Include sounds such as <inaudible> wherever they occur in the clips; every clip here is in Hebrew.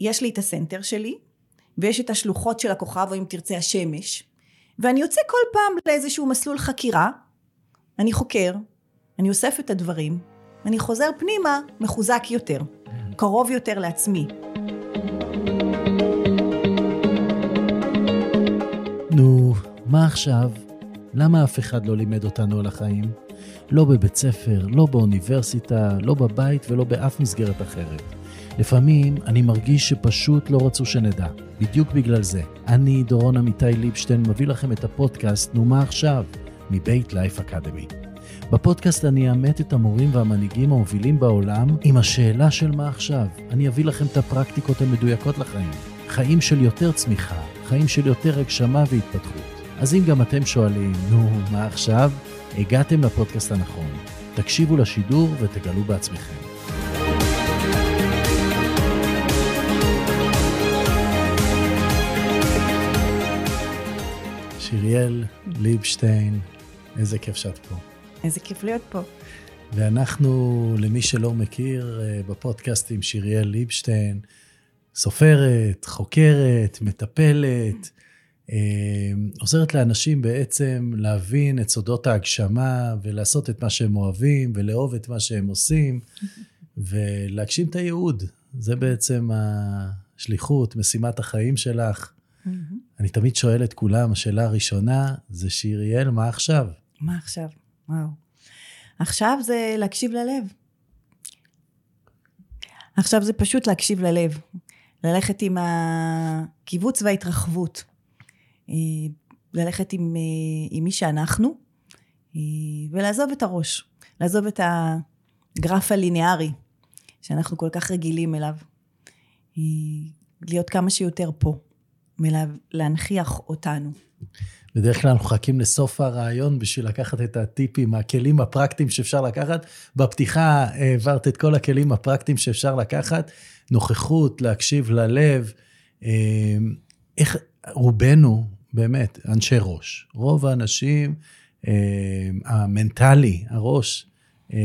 יש לי את הסנטר שלי, ויש את השלוחות של הכוכב, או אם תרצה השמש, ואני יוצא כל פעם לאיזשהו מסלול חקירה, אני חוקר, אני אוסף את הדברים, אני חוזר פנימה מחוזק יותר, קרוב יותר לעצמי. נו, מה עכשיו? למה אף אחד לא לימד אותנו על החיים? לא בבית ספר, לא באוניברסיטה, לא בבית ולא באף מסגרת אחרת. לפעמים אני מרגיש שפשוט לא רצו שנדע. בדיוק בגלל זה. אני, דורון עמיתי ליבשטיין, מביא לכם את הפודקאסט "נו מה עכשיו?" מבית לייף אקדמי. בפודקאסט אני אאמת את המורים והמנהיגים המובילים בעולם עם השאלה של מה עכשיו. אני אביא לכם את הפרקטיקות המדויקות לחיים. חיים של יותר צמיחה, חיים של יותר הגשמה והתפתחות. אז אם גם אתם שואלים, נו, מה עכשיו? הגעתם לפודקאסט הנכון. תקשיבו לשידור ותגלו בעצמכם. שיריאל ליבשטיין, איזה כיף שאת פה. איזה כיף להיות פה. ואנחנו, למי שלא מכיר, אה, בפודקאסט עם שיריאל ליבשטיין, סופרת, חוקרת, מטפלת, אה, עוזרת לאנשים בעצם להבין את סודות ההגשמה ולעשות את מה שהם אוהבים ולאהוב את מה שהם עושים <laughs> ולהגשים את הייעוד. זה בעצם השליחות, משימת החיים שלך. Mm-hmm. אני תמיד שואל את כולם, השאלה הראשונה זה שיריאל, מה עכשיו? מה עכשיו? וואו. עכשיו זה להקשיב ללב. עכשיו זה פשוט להקשיב ללב. ללכת עם הקיבוץ וההתרחבות. אה, ללכת עם, אה, עם מי שאנחנו, אה, ולעזוב את הראש. לעזוב את הגרף הליניארי, שאנחנו כל כך רגילים אליו. להיות כמה שיותר פה. מלהנכיח אותנו. בדרך כלל אנחנו מחכים לסוף הרעיון בשביל לקחת את הטיפים, הכלים הפרקטיים שאפשר לקחת. בפתיחה העברת את כל הכלים הפרקטיים שאפשר לקחת, נוכחות, להקשיב ללב. אה, איך רובנו, באמת, אנשי ראש. רוב האנשים, אה, המנטלי, הראש, אה,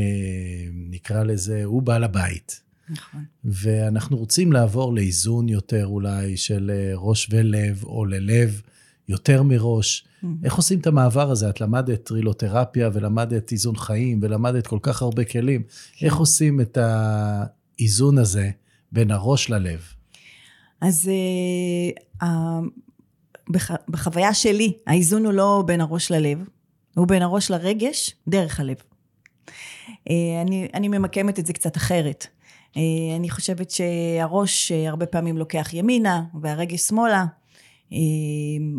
נקרא לזה, הוא בעל הבית. נכון. ואנחנו רוצים לעבור לאיזון יותר אולי של אה, ראש ולב, או ללב יותר מראש. Mm-hmm. איך עושים את המעבר הזה? את למדת טרילותרפיה ולמדת איזון חיים ולמדת כל כך הרבה כלים. כן. איך עושים את האיזון הזה בין הראש ללב? אז uh, uh, בח, בחוויה שלי, האיזון הוא לא בין הראש ללב, הוא בין הראש לרגש, דרך הלב. Uh, אני, אני ממקמת את זה קצת אחרת. אה, אני חושבת שהראש אה, הרבה פעמים לוקח ימינה והרגש שמאלה, אה,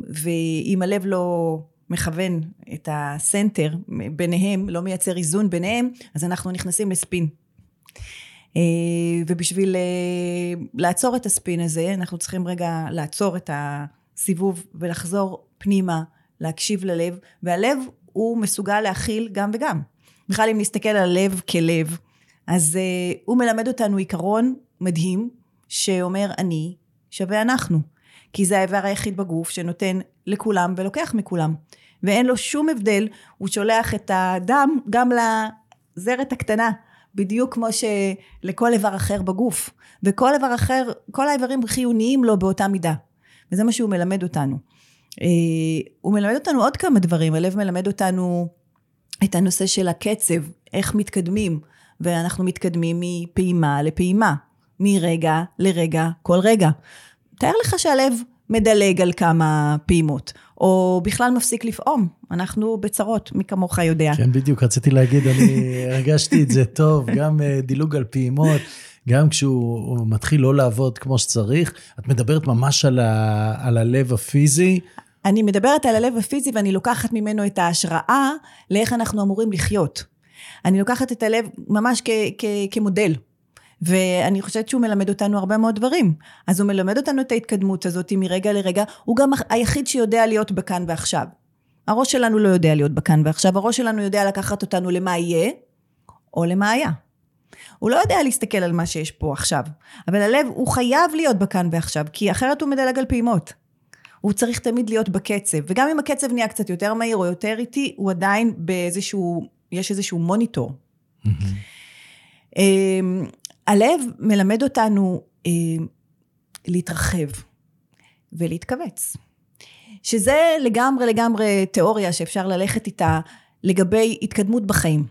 ואם הלב לא מכוון את הסנטר ביניהם, לא מייצר איזון ביניהם, אז אנחנו נכנסים לספין. ובשביל לעצור את הספין הזה, אנחנו צריכים רגע לעצור את הסיבוב ולחזור פנימה, להקשיב ללב, והלב הוא מסוגל להכיל גם וגם. בכלל אם נסתכל על הלב כלב, אז uh, הוא מלמד אותנו עיקרון מדהים, שאומר אני שווה אנחנו. כי זה האיבר היחיד בגוף שנותן לכולם ולוקח מכולם. ואין לו שום הבדל, הוא שולח את הדם גם לזרת הקטנה, בדיוק כמו שלכל איבר אחר בגוף. וכל איבר אחר, כל האיברים חיוניים לו באותה מידה. וזה מה שהוא מלמד אותנו. Uh, הוא מלמד אותנו עוד כמה דברים, הלב מלמד אותנו את הנושא של הקצב, איך מתקדמים. ואנחנו מתקדמים מפעימה לפעימה, מרגע לרגע, כל רגע. תאר לך שהלב מדלג על כמה פעימות, או בכלל מפסיק לפעום. אנחנו בצרות, מי כמוך יודע. כן, בדיוק, רציתי להגיד, אני <laughs> הרגשתי את זה טוב, גם אה, דילוג על פעימות. גם כשהוא מתחיל לא לעבוד כמו שצריך, את מדברת ממש על, ה, על הלב הפיזי. אני מדברת על הלב הפיזי ואני לוקחת ממנו את ההשראה לאיך אנחנו אמורים לחיות. אני לוקחת את הלב ממש כ- כ- כמודל. ואני חושבת שהוא מלמד אותנו הרבה מאוד דברים. אז הוא מלמד אותנו את ההתקדמות הזאת מרגע לרגע, הוא גם היחיד שיודע להיות בכאן ועכשיו. הראש שלנו לא יודע להיות בכאן ועכשיו, הראש שלנו יודע לקחת אותנו למה יהיה, או למה היה. הוא לא יודע להסתכל על מה שיש פה עכשיו, אבל הלב, הוא חייב להיות בכאן ועכשיו, כי אחרת הוא מדלג על פעימות. הוא צריך תמיד להיות בקצב, וגם אם הקצב נהיה קצת יותר מהיר או יותר איטי, הוא עדיין באיזשהו יש איזשהו מוניטור. Mm-hmm. הלב מלמד אותנו אמ, להתרחב ולהתכווץ. שזה לגמרי לגמרי תיאוריה שאפשר ללכת איתה לגבי התקדמות בחיים.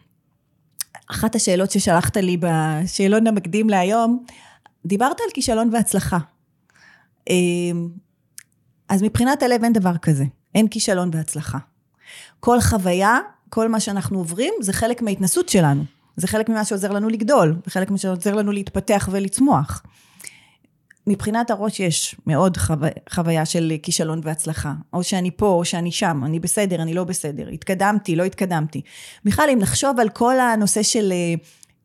אחת השאלות ששלחת לי בשאלון המקדים להיום, דיברת על כישלון והצלחה. אמ, אז מבחינת הלב אין דבר כזה, אין כישלון והצלחה. כל חוויה, כל מה שאנחנו עוברים, זה חלק מההתנסות שלנו. זה חלק ממה שעוזר לנו לגדול, זה חלק ממה שעוזר לנו להתפתח ולצמוח. מבחינת הראש יש מאוד חו... חוויה של כישלון והצלחה. או שאני פה, או שאני שם, אני בסדר, אני לא בסדר, התקדמתי, לא התקדמתי. בכלל, אם נחשוב על כל הנושא של,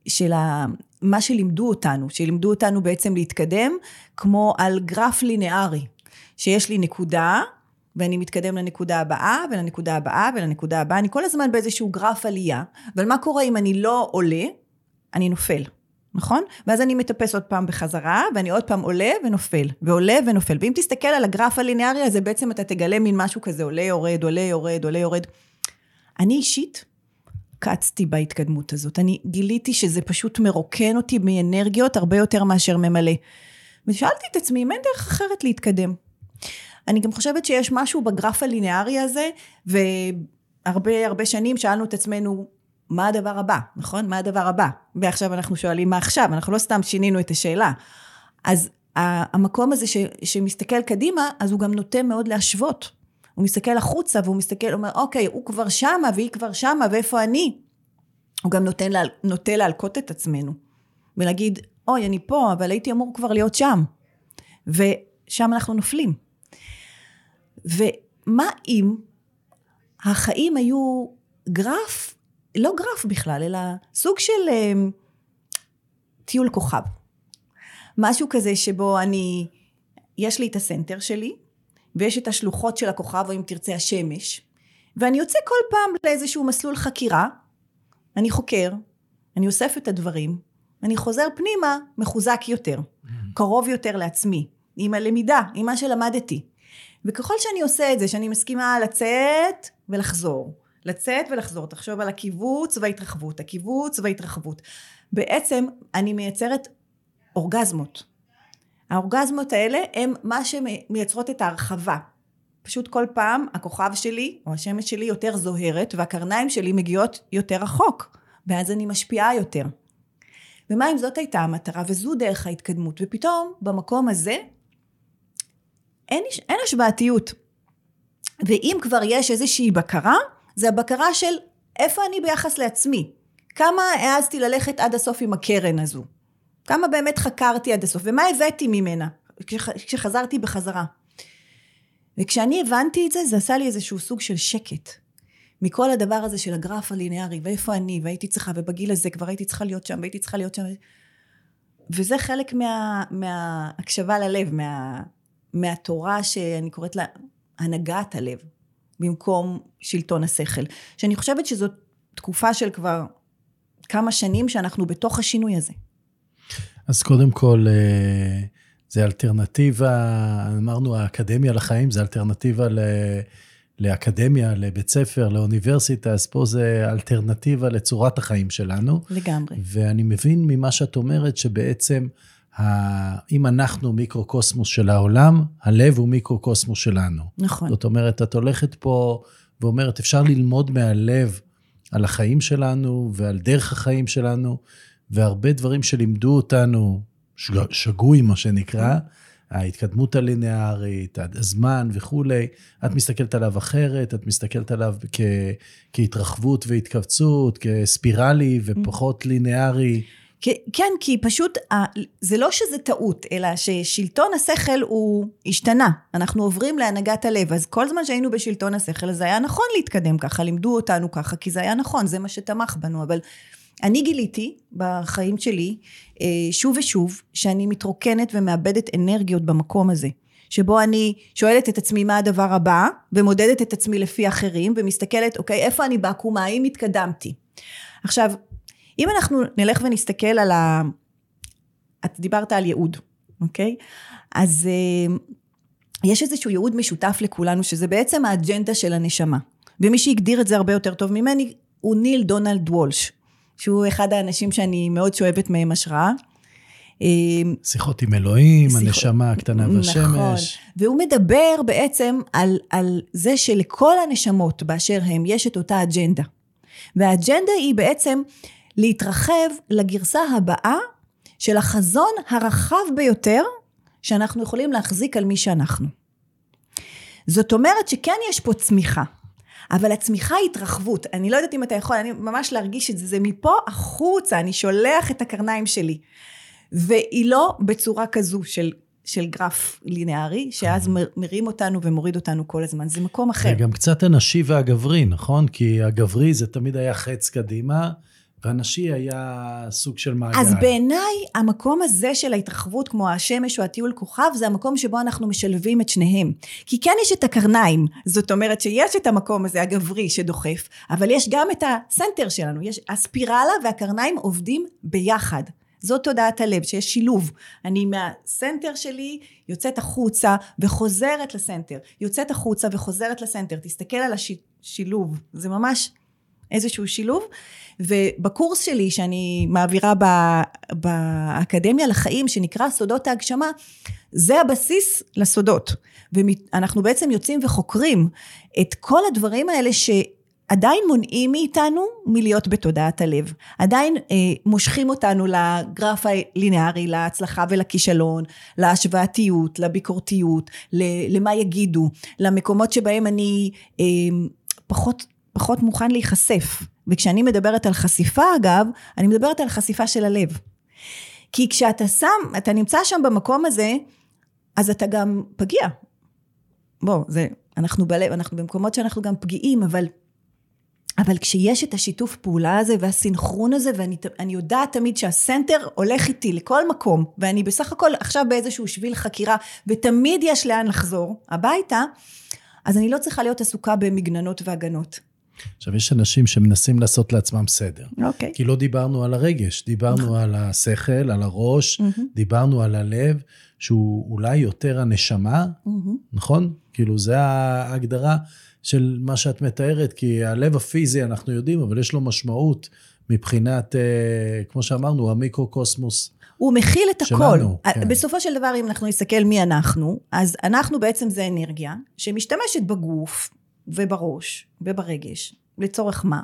של ה... מה שלימדו אותנו, שלימדו אותנו בעצם להתקדם, כמו על גרף לינארי, שיש לי נקודה, ואני מתקדם לנקודה הבאה, ולנקודה הבאה, ולנקודה הבאה, אני כל הזמן באיזשהו גרף עלייה, אבל מה קורה אם אני לא עולה? אני נופל. נכון? ואז אני מטפס עוד פעם בחזרה, ואני עוד פעם עולה ונופל, ועולה ונופל. ואם תסתכל על הגרף הליניארי הזה, בעצם אתה תגלה מין משהו כזה, עולה, יורד, עולה, יורד, עולה, יורד. אני אישית קצתי בהתקדמות הזאת. אני גיליתי שזה פשוט מרוקן אותי מאנרגיות הרבה יותר מאשר ממלא. ושאלתי את עצמי, אם אין דרך אחרת להתקדם. אני גם חושבת שיש משהו בגרף הליניארי הזה, והרבה הרבה שנים שאלנו את עצמנו, מה הדבר הבא, נכון? מה הדבר הבא? ועכשיו אנחנו שואלים מה עכשיו, אנחנו לא סתם שינינו את השאלה. אז המקום הזה ש, שמסתכל קדימה, אז הוא גם נוטה מאוד להשוות. הוא מסתכל החוצה והוא מסתכל, הוא אומר, אוקיי, הוא כבר שמה והיא כבר שמה ואיפה אני? הוא גם לה, נוטה להלקוט את עצמנו. ולהגיד, אוי, אני פה, אבל הייתי אמור כבר להיות שם. ושם אנחנו נופלים. ומה אם החיים היו גרף לא גרף בכלל, אלא סוג של אה, טיול כוכב. משהו כזה שבו אני, יש לי את הסנטר שלי, ויש את השלוחות של הכוכב, או אם תרצה השמש, ואני יוצא כל פעם לאיזשהו מסלול חקירה, אני חוקר, אני אוסף את הדברים, אני חוזר פנימה מחוזק יותר, mm. קרוב יותר לעצמי, עם הלמידה, עם מה שלמדתי. וככל שאני עושה את זה, שאני מסכימה לצאת ולחזור, לצאת ולחזור, תחשוב על הקיבוץ וההתרחבות, הקיבוץ וההתרחבות. בעצם אני מייצרת אורגזמות. האורגזמות האלה הם מה שמייצרות את ההרחבה. פשוט כל פעם הכוכב שלי או השמש שלי יותר זוהרת והקרניים שלי מגיעות יותר רחוק ואז אני משפיעה יותר. ומה אם זאת הייתה המטרה וזו דרך ההתקדמות ופתאום במקום הזה אין, אין השוואתיות ואם כבר יש איזושהי בקרה זה הבקרה של איפה אני ביחס לעצמי. כמה העזתי ללכת עד הסוף עם הקרן הזו. כמה באמת חקרתי עד הסוף, ומה הבאתי ממנה כשחזרתי בחזרה. וכשאני הבנתי את זה, זה עשה לי איזשהו סוג של שקט. מכל הדבר הזה של הגרף הליניארי, ואיפה אני, והייתי צריכה, ובגיל הזה כבר הייתי צריכה להיות שם, והייתי צריכה להיות שם. וזה חלק מה, מההקשבה ללב, מה, מהתורה שאני קוראת לה הנהגת הלב. במקום שלטון השכל. שאני חושבת שזאת תקופה של כבר כמה שנים שאנחנו בתוך השינוי הזה. אז קודם כל, אה, זה אלטרנטיבה, אמרנו האקדמיה לחיים, זה אלטרנטיבה ל... לאקדמיה, לבית ספר, לאוניברסיטה, אז פה זה אלטרנטיבה לצורת החיים שלנו. לגמרי. ואני מבין ממה שאת אומרת, שבעצם אם אנחנו מיקרוקוסמוס של העולם, הלב הוא מיקרוקוסמוס שלנו. נכון. זאת אומרת, את הולכת פה ואומרת, אפשר ללמוד מהלב על החיים שלנו ועל דרך החיים שלנו, והרבה דברים שלימדו אותנו, שגוי מה שנקרא, ההתקדמות הלינארית, הזמן וכולי, את מסתכלת עליו אחרת, את מסתכלת עליו כ, כהתרחבות והתכווצות, כספירלי ופחות לינארי. כן, כי פשוט, זה לא שזה טעות, אלא ששלטון השכל הוא השתנה. אנחנו עוברים להנהגת הלב, אז כל זמן שהיינו בשלטון השכל, זה היה נכון להתקדם ככה, לימדו אותנו ככה, כי זה היה נכון, זה מה שתמך בנו, אבל אני גיליתי בחיים שלי, אה, שוב ושוב, שאני מתרוקנת ומאבדת אנרגיות במקום הזה. שבו אני שואלת את עצמי מה הדבר הבא, ומודדת את עצמי לפי אחרים, ומסתכלת, אוקיי, איפה אני בעקומה, האם התקדמתי? עכשיו, אם אנחנו נלך ונסתכל על ה... את דיברת על ייעוד, אוקיי? אז אה, יש איזשהו ייעוד משותף לכולנו, שזה בעצם האג'נדה של הנשמה. ומי שהגדיר את זה הרבה יותר טוב ממני, הוא ניל דונלד וולש, שהוא אחד האנשים שאני מאוד שואבת מהם השראה. אה, שיחות עם אלוהים, שיחות- הנשמה הקטנה נכון. והשמש. והוא מדבר בעצם על, על זה שלכל הנשמות באשר הם יש את אותה אג'נדה. והאג'נדה היא בעצם להתרחב לגרסה הבאה של החזון הרחב ביותר שאנחנו יכולים להחזיק על מי שאנחנו. זאת אומרת שכן יש פה צמיחה, אבל הצמיחה היא התרחבות. אני לא יודעת אם אתה יכול, אני ממש להרגיש את זה, זה מפה החוצה, אני שולח את הקרניים שלי. והיא לא בצורה כזו של, של גרף ליניארי, שאז מר- מרים אותנו ומוריד אותנו כל הזמן, זה מקום אחר. זה גם קצת הנשי והגברי, נכון? כי הגברי זה תמיד היה חץ קדימה, והנשי היה סוג של מעגל. אז בעיניי המקום הזה של ההתרחבות כמו השמש או הטיול כוכב זה המקום שבו אנחנו משלבים את שניהם. כי כן יש את הקרניים, זאת אומרת שיש את המקום הזה הגברי שדוחף, אבל יש גם את הסנטר שלנו, יש הספירלה והקרניים עובדים ביחד. זאת תודעת הלב, שיש שילוב. אני מהסנטר שלי יוצאת החוצה וחוזרת לסנטר. יוצאת החוצה וחוזרת לסנטר. תסתכל על השילוב, זה ממש איזשהו שילוב. ובקורס שלי שאני מעבירה ב, באקדמיה לחיים שנקרא סודות ההגשמה, זה הבסיס לסודות. ואנחנו בעצם יוצאים וחוקרים את כל הדברים האלה שעדיין מונעים מאיתנו מלהיות בתודעת הלב. עדיין אה, מושכים אותנו לגרף הליניארי, להצלחה ולכישלון, להשוואתיות, לביקורתיות, למה יגידו, למקומות שבהם אני אה, פחות, פחות מוכן להיחשף. וכשאני מדברת על חשיפה אגב, אני מדברת על חשיפה של הלב. כי כשאתה שם, אתה נמצא שם במקום הזה, אז אתה גם פגיע. בוא, זה, אנחנו בלב, אנחנו במקומות שאנחנו גם פגיעים, אבל, אבל כשיש את השיתוף פעולה הזה והסינכרון הזה, ואני יודעת תמיד שהסנטר הולך איתי לכל מקום, ואני בסך הכל עכשיו באיזשהו שביל חקירה, ותמיד יש לאן לחזור הביתה, אז אני לא צריכה להיות עסוקה במגננות והגנות. עכשיו, יש אנשים שמנסים לעשות לעצמם סדר. אוקיי. כי לא דיברנו על הרגש, דיברנו על השכל, על הראש, דיברנו על הלב, שהוא אולי יותר הנשמה, נכון? כאילו, זה ההגדרה של מה שאת מתארת, כי הלב הפיזי, אנחנו יודעים, אבל יש לו משמעות מבחינת, כמו שאמרנו, המיקרו-קוסמוס. הוא מכיל את שלנו, הכל. כן. בסופו של דבר, אם אנחנו נסתכל מי אנחנו, אז אנחנו בעצם זה אנרגיה שמשתמשת בגוף, ובראש וברגש. לצורך מה?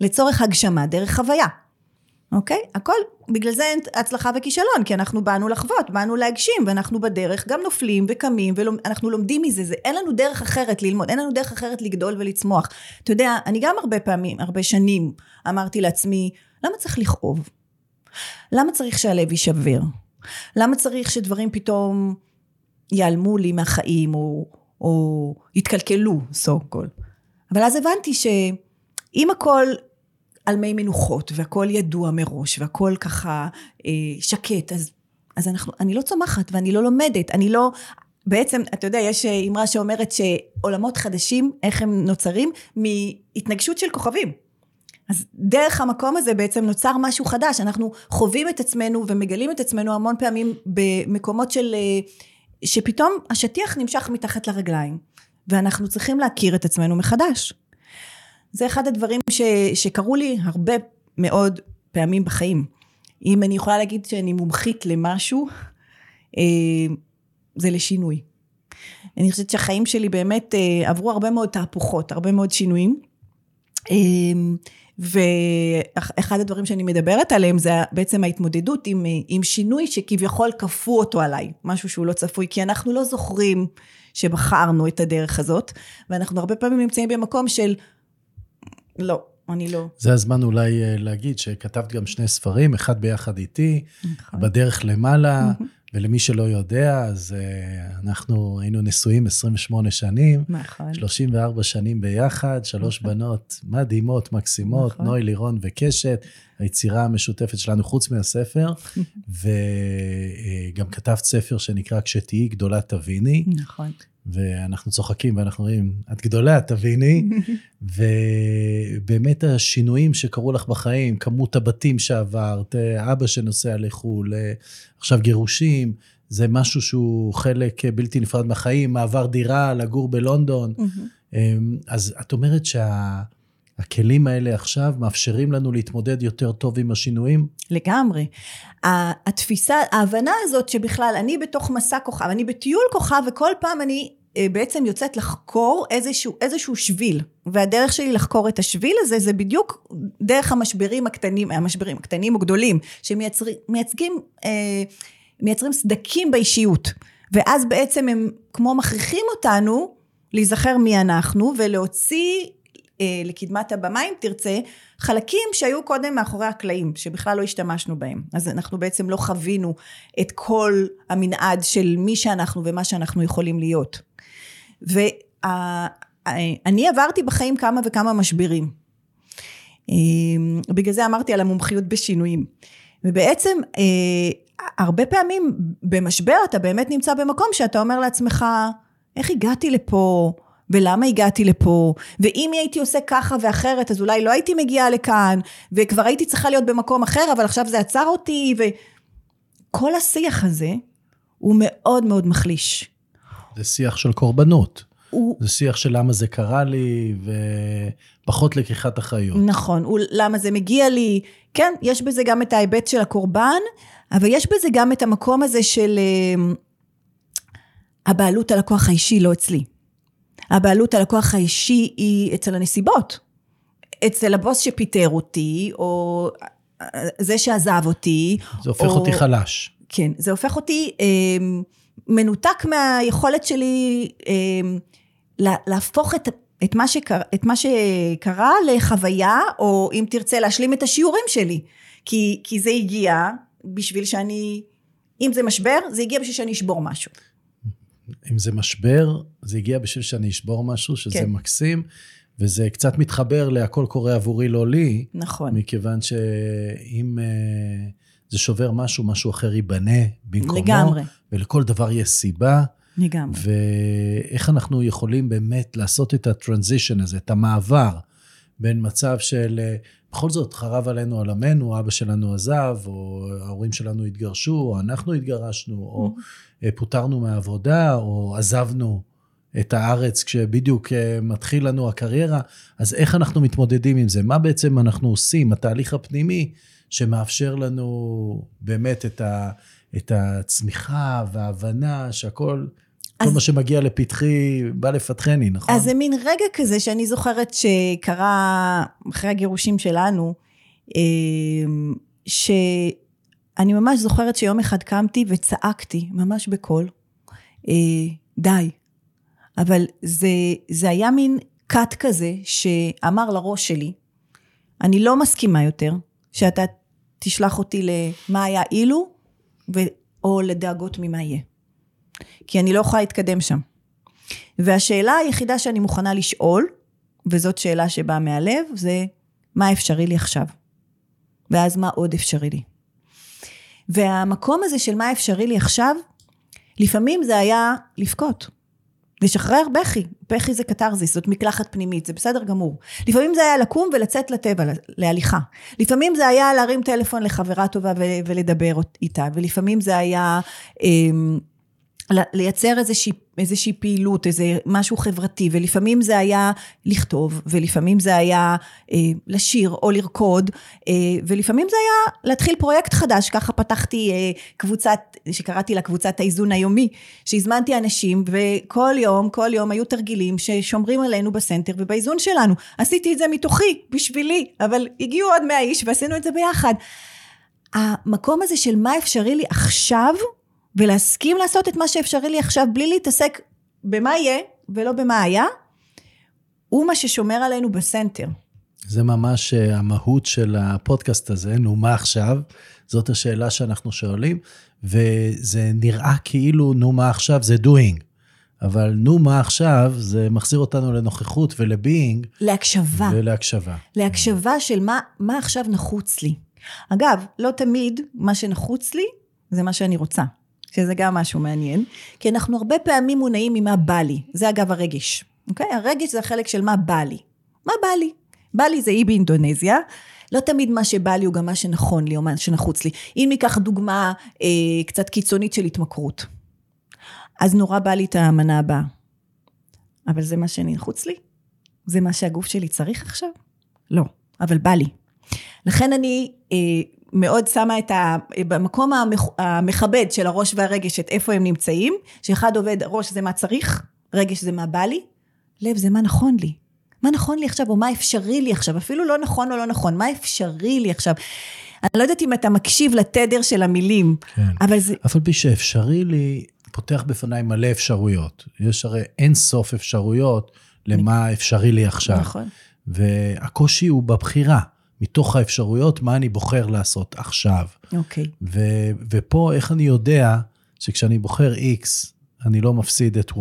לצורך הגשמה דרך חוויה. אוקיי? הכל, בגלל זה אין הצלחה וכישלון, כי אנחנו באנו לחוות, באנו להגשים, ואנחנו בדרך גם נופלים וקמים, ואנחנו לומדים מזה, זה, אין לנו דרך אחרת ללמוד, אין לנו דרך אחרת לגדול ולצמוח. אתה יודע, אני גם הרבה פעמים, הרבה שנים, אמרתי לעצמי, למה צריך לכאוב? למה צריך שהלב יישבר? למה צריך שדברים פתאום ייעלמו לי מהחיים, או... או התקלקלו, so called. אבל אז הבנתי שאם הכל על מי מנוחות, והכל ידוע מראש, והכל ככה אה, שקט, אז, אז אנחנו, אני לא צומחת, ואני לא לומדת, אני לא... בעצם, אתה יודע, יש אמרה שאומרת שעולמות חדשים, איך הם נוצרים? מהתנגשות של כוכבים. אז דרך המקום הזה בעצם נוצר משהו חדש, אנחנו חווים את עצמנו ומגלים את עצמנו המון פעמים במקומות של... שפתאום השטיח נמשך מתחת לרגליים, ואנחנו צריכים להכיר את עצמנו מחדש. זה אחד הדברים ש, שקרו לי הרבה מאוד פעמים בחיים. אם אני יכולה להגיד שאני מומחית למשהו, זה לשינוי. אני חושבת שהחיים שלי באמת עברו הרבה מאוד תהפוכות, הרבה מאוד שינויים. ואחד הדברים שאני מדברת עליהם זה בעצם ההתמודדות עם, עם שינוי שכביכול כפו אותו עליי, משהו שהוא לא צפוי, כי אנחנו לא זוכרים שבחרנו את הדרך הזאת, ואנחנו הרבה פעמים נמצאים במקום של לא, אני לא. זה הזמן אולי להגיד שכתבת גם שני ספרים, אחד ביחד איתי, נכון. בדרך למעלה, <laughs> ולמי שלא יודע, אז אנחנו היינו נשואים 28 שנים, נכון. 34 שנים ביחד, שלוש נכון. בנות מדהימות, מקסימות, נכון. נוי, לירון וקשת, היצירה המשותפת שלנו חוץ מהספר, <laughs> וגם כתבת ספר שנקרא כשתהיי גדולה תביני. נכון. ואנחנו צוחקים ואנחנו אומרים, את גדולה, תביני, <laughs> ובאמת השינויים שקרו לך בחיים, כמות הבתים שעברת, אבא שנוסע לחו"ל, עכשיו גירושים, זה משהו שהוא חלק בלתי נפרד מהחיים, מעבר דירה, לגור בלונדון. אז את אומרת הכלים האלה עכשיו מאפשרים לנו להתמודד יותר טוב עם השינויים? לגמרי. התפיסה, ההבנה הזאת שבכלל אני בתוך מסע כוכב, אני בטיול כוכב וכל פעם אני אה, בעצם יוצאת לחקור איזשהו, איזשהו שביל, והדרך שלי לחקור את השביל הזה זה בדיוק דרך המשברים הקטנים, המשברים הקטנים או גדולים, שמייצגים, אה, מייצרים סדקים באישיות, ואז בעצם הם כמו מכריחים אותנו להיזכר מי אנחנו ולהוציא לקדמת הבמה אם תרצה, חלקים שהיו קודם מאחורי הקלעים, שבכלל לא השתמשנו בהם. אז אנחנו בעצם לא חווינו את כל המנעד של מי שאנחנו ומה שאנחנו יכולים להיות. ואני עברתי בחיים כמה וכמה משברים. אה, בגלל זה אמרתי על המומחיות בשינויים. ובעצם אה, הרבה פעמים במשבר אתה באמת נמצא במקום שאתה אומר לעצמך, איך הגעתי לפה? ולמה הגעתי לפה, ואם הייתי עושה ככה ואחרת, אז אולי לא הייתי מגיעה לכאן, וכבר הייתי צריכה להיות במקום אחר, אבל עכשיו זה עצר אותי, וכל השיח הזה הוא מאוד מאוד מחליש. זה שיח של קורבנות. הוא... זה שיח של למה זה קרה לי, ופחות לקיחת אחריות. נכון, הוא, למה זה מגיע לי. כן, יש בזה גם את ההיבט של הקורבן, אבל יש בזה גם את המקום הזה של uh, הבעלות על הכוח האישי, לא אצלי. הבעלות על הכוח האישי היא אצל הנסיבות. אצל הבוס שפיטר אותי, או זה שעזב אותי. זה הופך או... אותי חלש. כן, זה הופך אותי אה, מנותק מהיכולת שלי אה, להפוך את, את, מה שקר, את מה שקרה לחוויה, או אם תרצה להשלים את השיעורים שלי. כי, כי זה הגיע בשביל שאני, אם זה משבר, זה הגיע בשביל שאני אשבור משהו. אם זה משבר, זה הגיע בשביל שאני אשבור משהו, שזה כן. מקסים, וזה קצת מתחבר ל"הכל קורה עבורי, לא לי". נכון. מכיוון שאם uh, זה שובר משהו, משהו אחר ייבנה במקומו. לגמרי. ולכל דבר יש סיבה. לגמרי. ואיך אנחנו יכולים באמת לעשות את הטרנזישן הזה, את המעבר בין מצב של אה, בכל זאת חרב עלינו עולמנו, אבא שלנו עזב, או ההורים שלנו התגרשו, או אנחנו התגרשנו, או mm-hmm. פוטרנו מהעבודה, או עזבנו את הארץ כשבדיוק אה, מתחיל לנו הקריירה, אז איך אנחנו מתמודדים עם זה? מה בעצם אנחנו עושים, התהליך הפנימי שמאפשר לנו באמת את, ה, את הצמיחה וההבנה שהכל... כל מה שמגיע לפתחי בא לפתחני, נכון? אז זה מין רגע כזה שאני זוכרת שקרה אחרי הגירושים שלנו, אמ, שאני ממש זוכרת שיום אחד קמתי וצעקתי, ממש בקול, אה, די. אבל זה, זה היה מין קאט כזה שאמר לראש שלי, אני לא מסכימה יותר שאתה תשלח אותי למה היה אילו, ו, או לדאגות ממה יהיה. כי אני לא יכולה להתקדם שם. והשאלה היחידה שאני מוכנה לשאול, וזאת שאלה שבאה מהלב, זה מה אפשרי לי עכשיו? ואז מה עוד אפשרי לי? והמקום הזה של מה אפשרי לי עכשיו, לפעמים זה היה לבכות. לשחרר בכי, בכי זה קתרזיס, זאת מקלחת פנימית, זה בסדר גמור. לפעמים זה היה לקום ולצאת לטבע, להליכה. לפעמים זה היה להרים טלפון לחברה טובה ולדבר איתה, ולפעמים זה היה... אה, לייצר איזושהי, איזושהי פעילות, איזה משהו חברתי, ולפעמים זה היה לכתוב, ולפעמים זה היה אה, לשיר או לרקוד, אה, ולפעמים זה היה להתחיל פרויקט חדש, ככה פתחתי אה, קבוצת, שקראתי לה קבוצת האיזון היומי, שהזמנתי אנשים, וכל יום, כל יום היו תרגילים ששומרים עלינו בסנטר ובאיזון שלנו. עשיתי את זה מתוכי, בשבילי, אבל הגיעו עוד מאה איש ועשינו את זה ביחד. המקום הזה של מה אפשרי לי עכשיו, ולהסכים לעשות את מה שאפשרי לי עכשיו בלי להתעסק במה יהיה ולא במה היה, הוא מה ששומר עלינו בסנטר. זה ממש אה, המהות של הפודקאסט הזה, נו מה עכשיו? זאת השאלה שאנחנו שואלים, וזה נראה כאילו נו מה עכשיו זה doing. אבל נו מה עכשיו, זה מחזיר אותנו לנוכחות ולביינג. להקשבה. ולהקשבה. להקשבה של מה, מה עכשיו נחוץ לי. אגב, לא תמיד מה שנחוץ לי זה מה שאני רוצה. שזה גם משהו מעניין, כי אנחנו הרבה פעמים מונעים ממה בא לי, זה אגב הרגש, אוקיי? הרגש זה החלק של מה בא לי. מה בא לי? בא לי זה אי באינדונזיה, לא תמיד מה שבא לי הוא גם מה שנכון לי או מה שנחוץ לי. אם ניקח דוגמה אה, קצת קיצונית של התמכרות, אז נורא בא לי את המנה הבאה. אבל זה מה שנחוץ לי? זה מה שהגוף שלי צריך עכשיו? לא, אבל בא לי. לכן אני אה, מאוד שמה את ה... במקום המכ, המכבד של הראש והרגש, את איפה הם נמצאים, שאחד עובד, ראש זה מה צריך, רגש זה מה בא לי, לב זה מה נכון לי. מה נכון לי עכשיו, או מה אפשרי לי עכשיו, אפילו לא נכון או לא נכון, מה אפשרי לי עכשיו. אני לא יודעת אם אתה מקשיב לתדר של המילים, כן. אבל זה... אף על פי שאפשרי לי, פותח בפניי מלא אפשרויות. יש הרי אין סוף אפשרויות למה אפשרי לי עכשיו. נכון. והקושי הוא בבחירה. מתוך האפשרויות, מה אני בוחר לעשות עכשיו. אוקיי. ו- ופה, איך אני יודע שכשאני בוחר X, אני לא מפסיד את Y,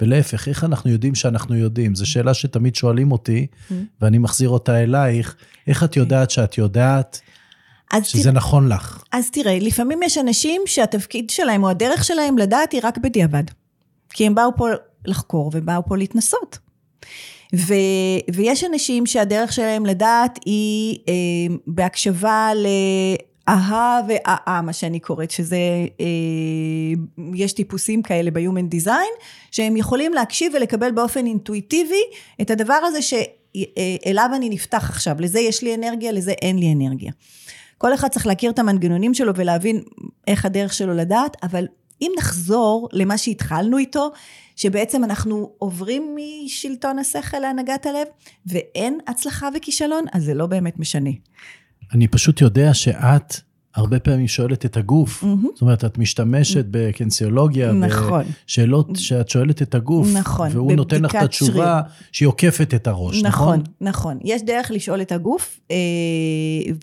ולהפך, איך אנחנו יודעים שאנחנו יודעים? זו שאלה שתמיד שואלים אותי, Mm. ואני מחזיר אותה אלייך. איך את יודעת שאת יודעת שזה תראה, נכון לך? אז תראה, לפעמים יש אנשים שהתפקיד שלהם או הדרך שלהם לדעת היא רק בדיעבד. כי הם באו פה לחקור ובאו פה להתנסות. ו, ויש אנשים שהדרך שלהם לדעת היא אה, בהקשבה לאהה ואהה, מה שאני קוראת, שזה, אה, יש טיפוסים כאלה ב-Human Design, שהם יכולים להקשיב ולקבל באופן אינטואיטיבי את הדבר הזה שאליו אני נפתח עכשיו, לזה יש לי אנרגיה, לזה אין לי אנרגיה. כל אחד צריך להכיר את המנגנונים שלו ולהבין איך הדרך שלו לדעת, אבל אם נחזור למה שהתחלנו איתו, שבעצם אנחנו עוברים משלטון השכל להנהגת הלב, ואין הצלחה וכישלון, אז זה לא באמת משנה. אני פשוט יודע שאת הרבה פעמים שואלת את הגוף. מהמם. זאת אומרת, את משתמשת בקנסיולוגיה, נכון. בשאלות שאת שואלת את הגוף, נכון, והוא נותן לך את התשובה שהיא עוקפת את הראש, נכון? נכון, נכון. יש דרך לשאול את הגוף אה,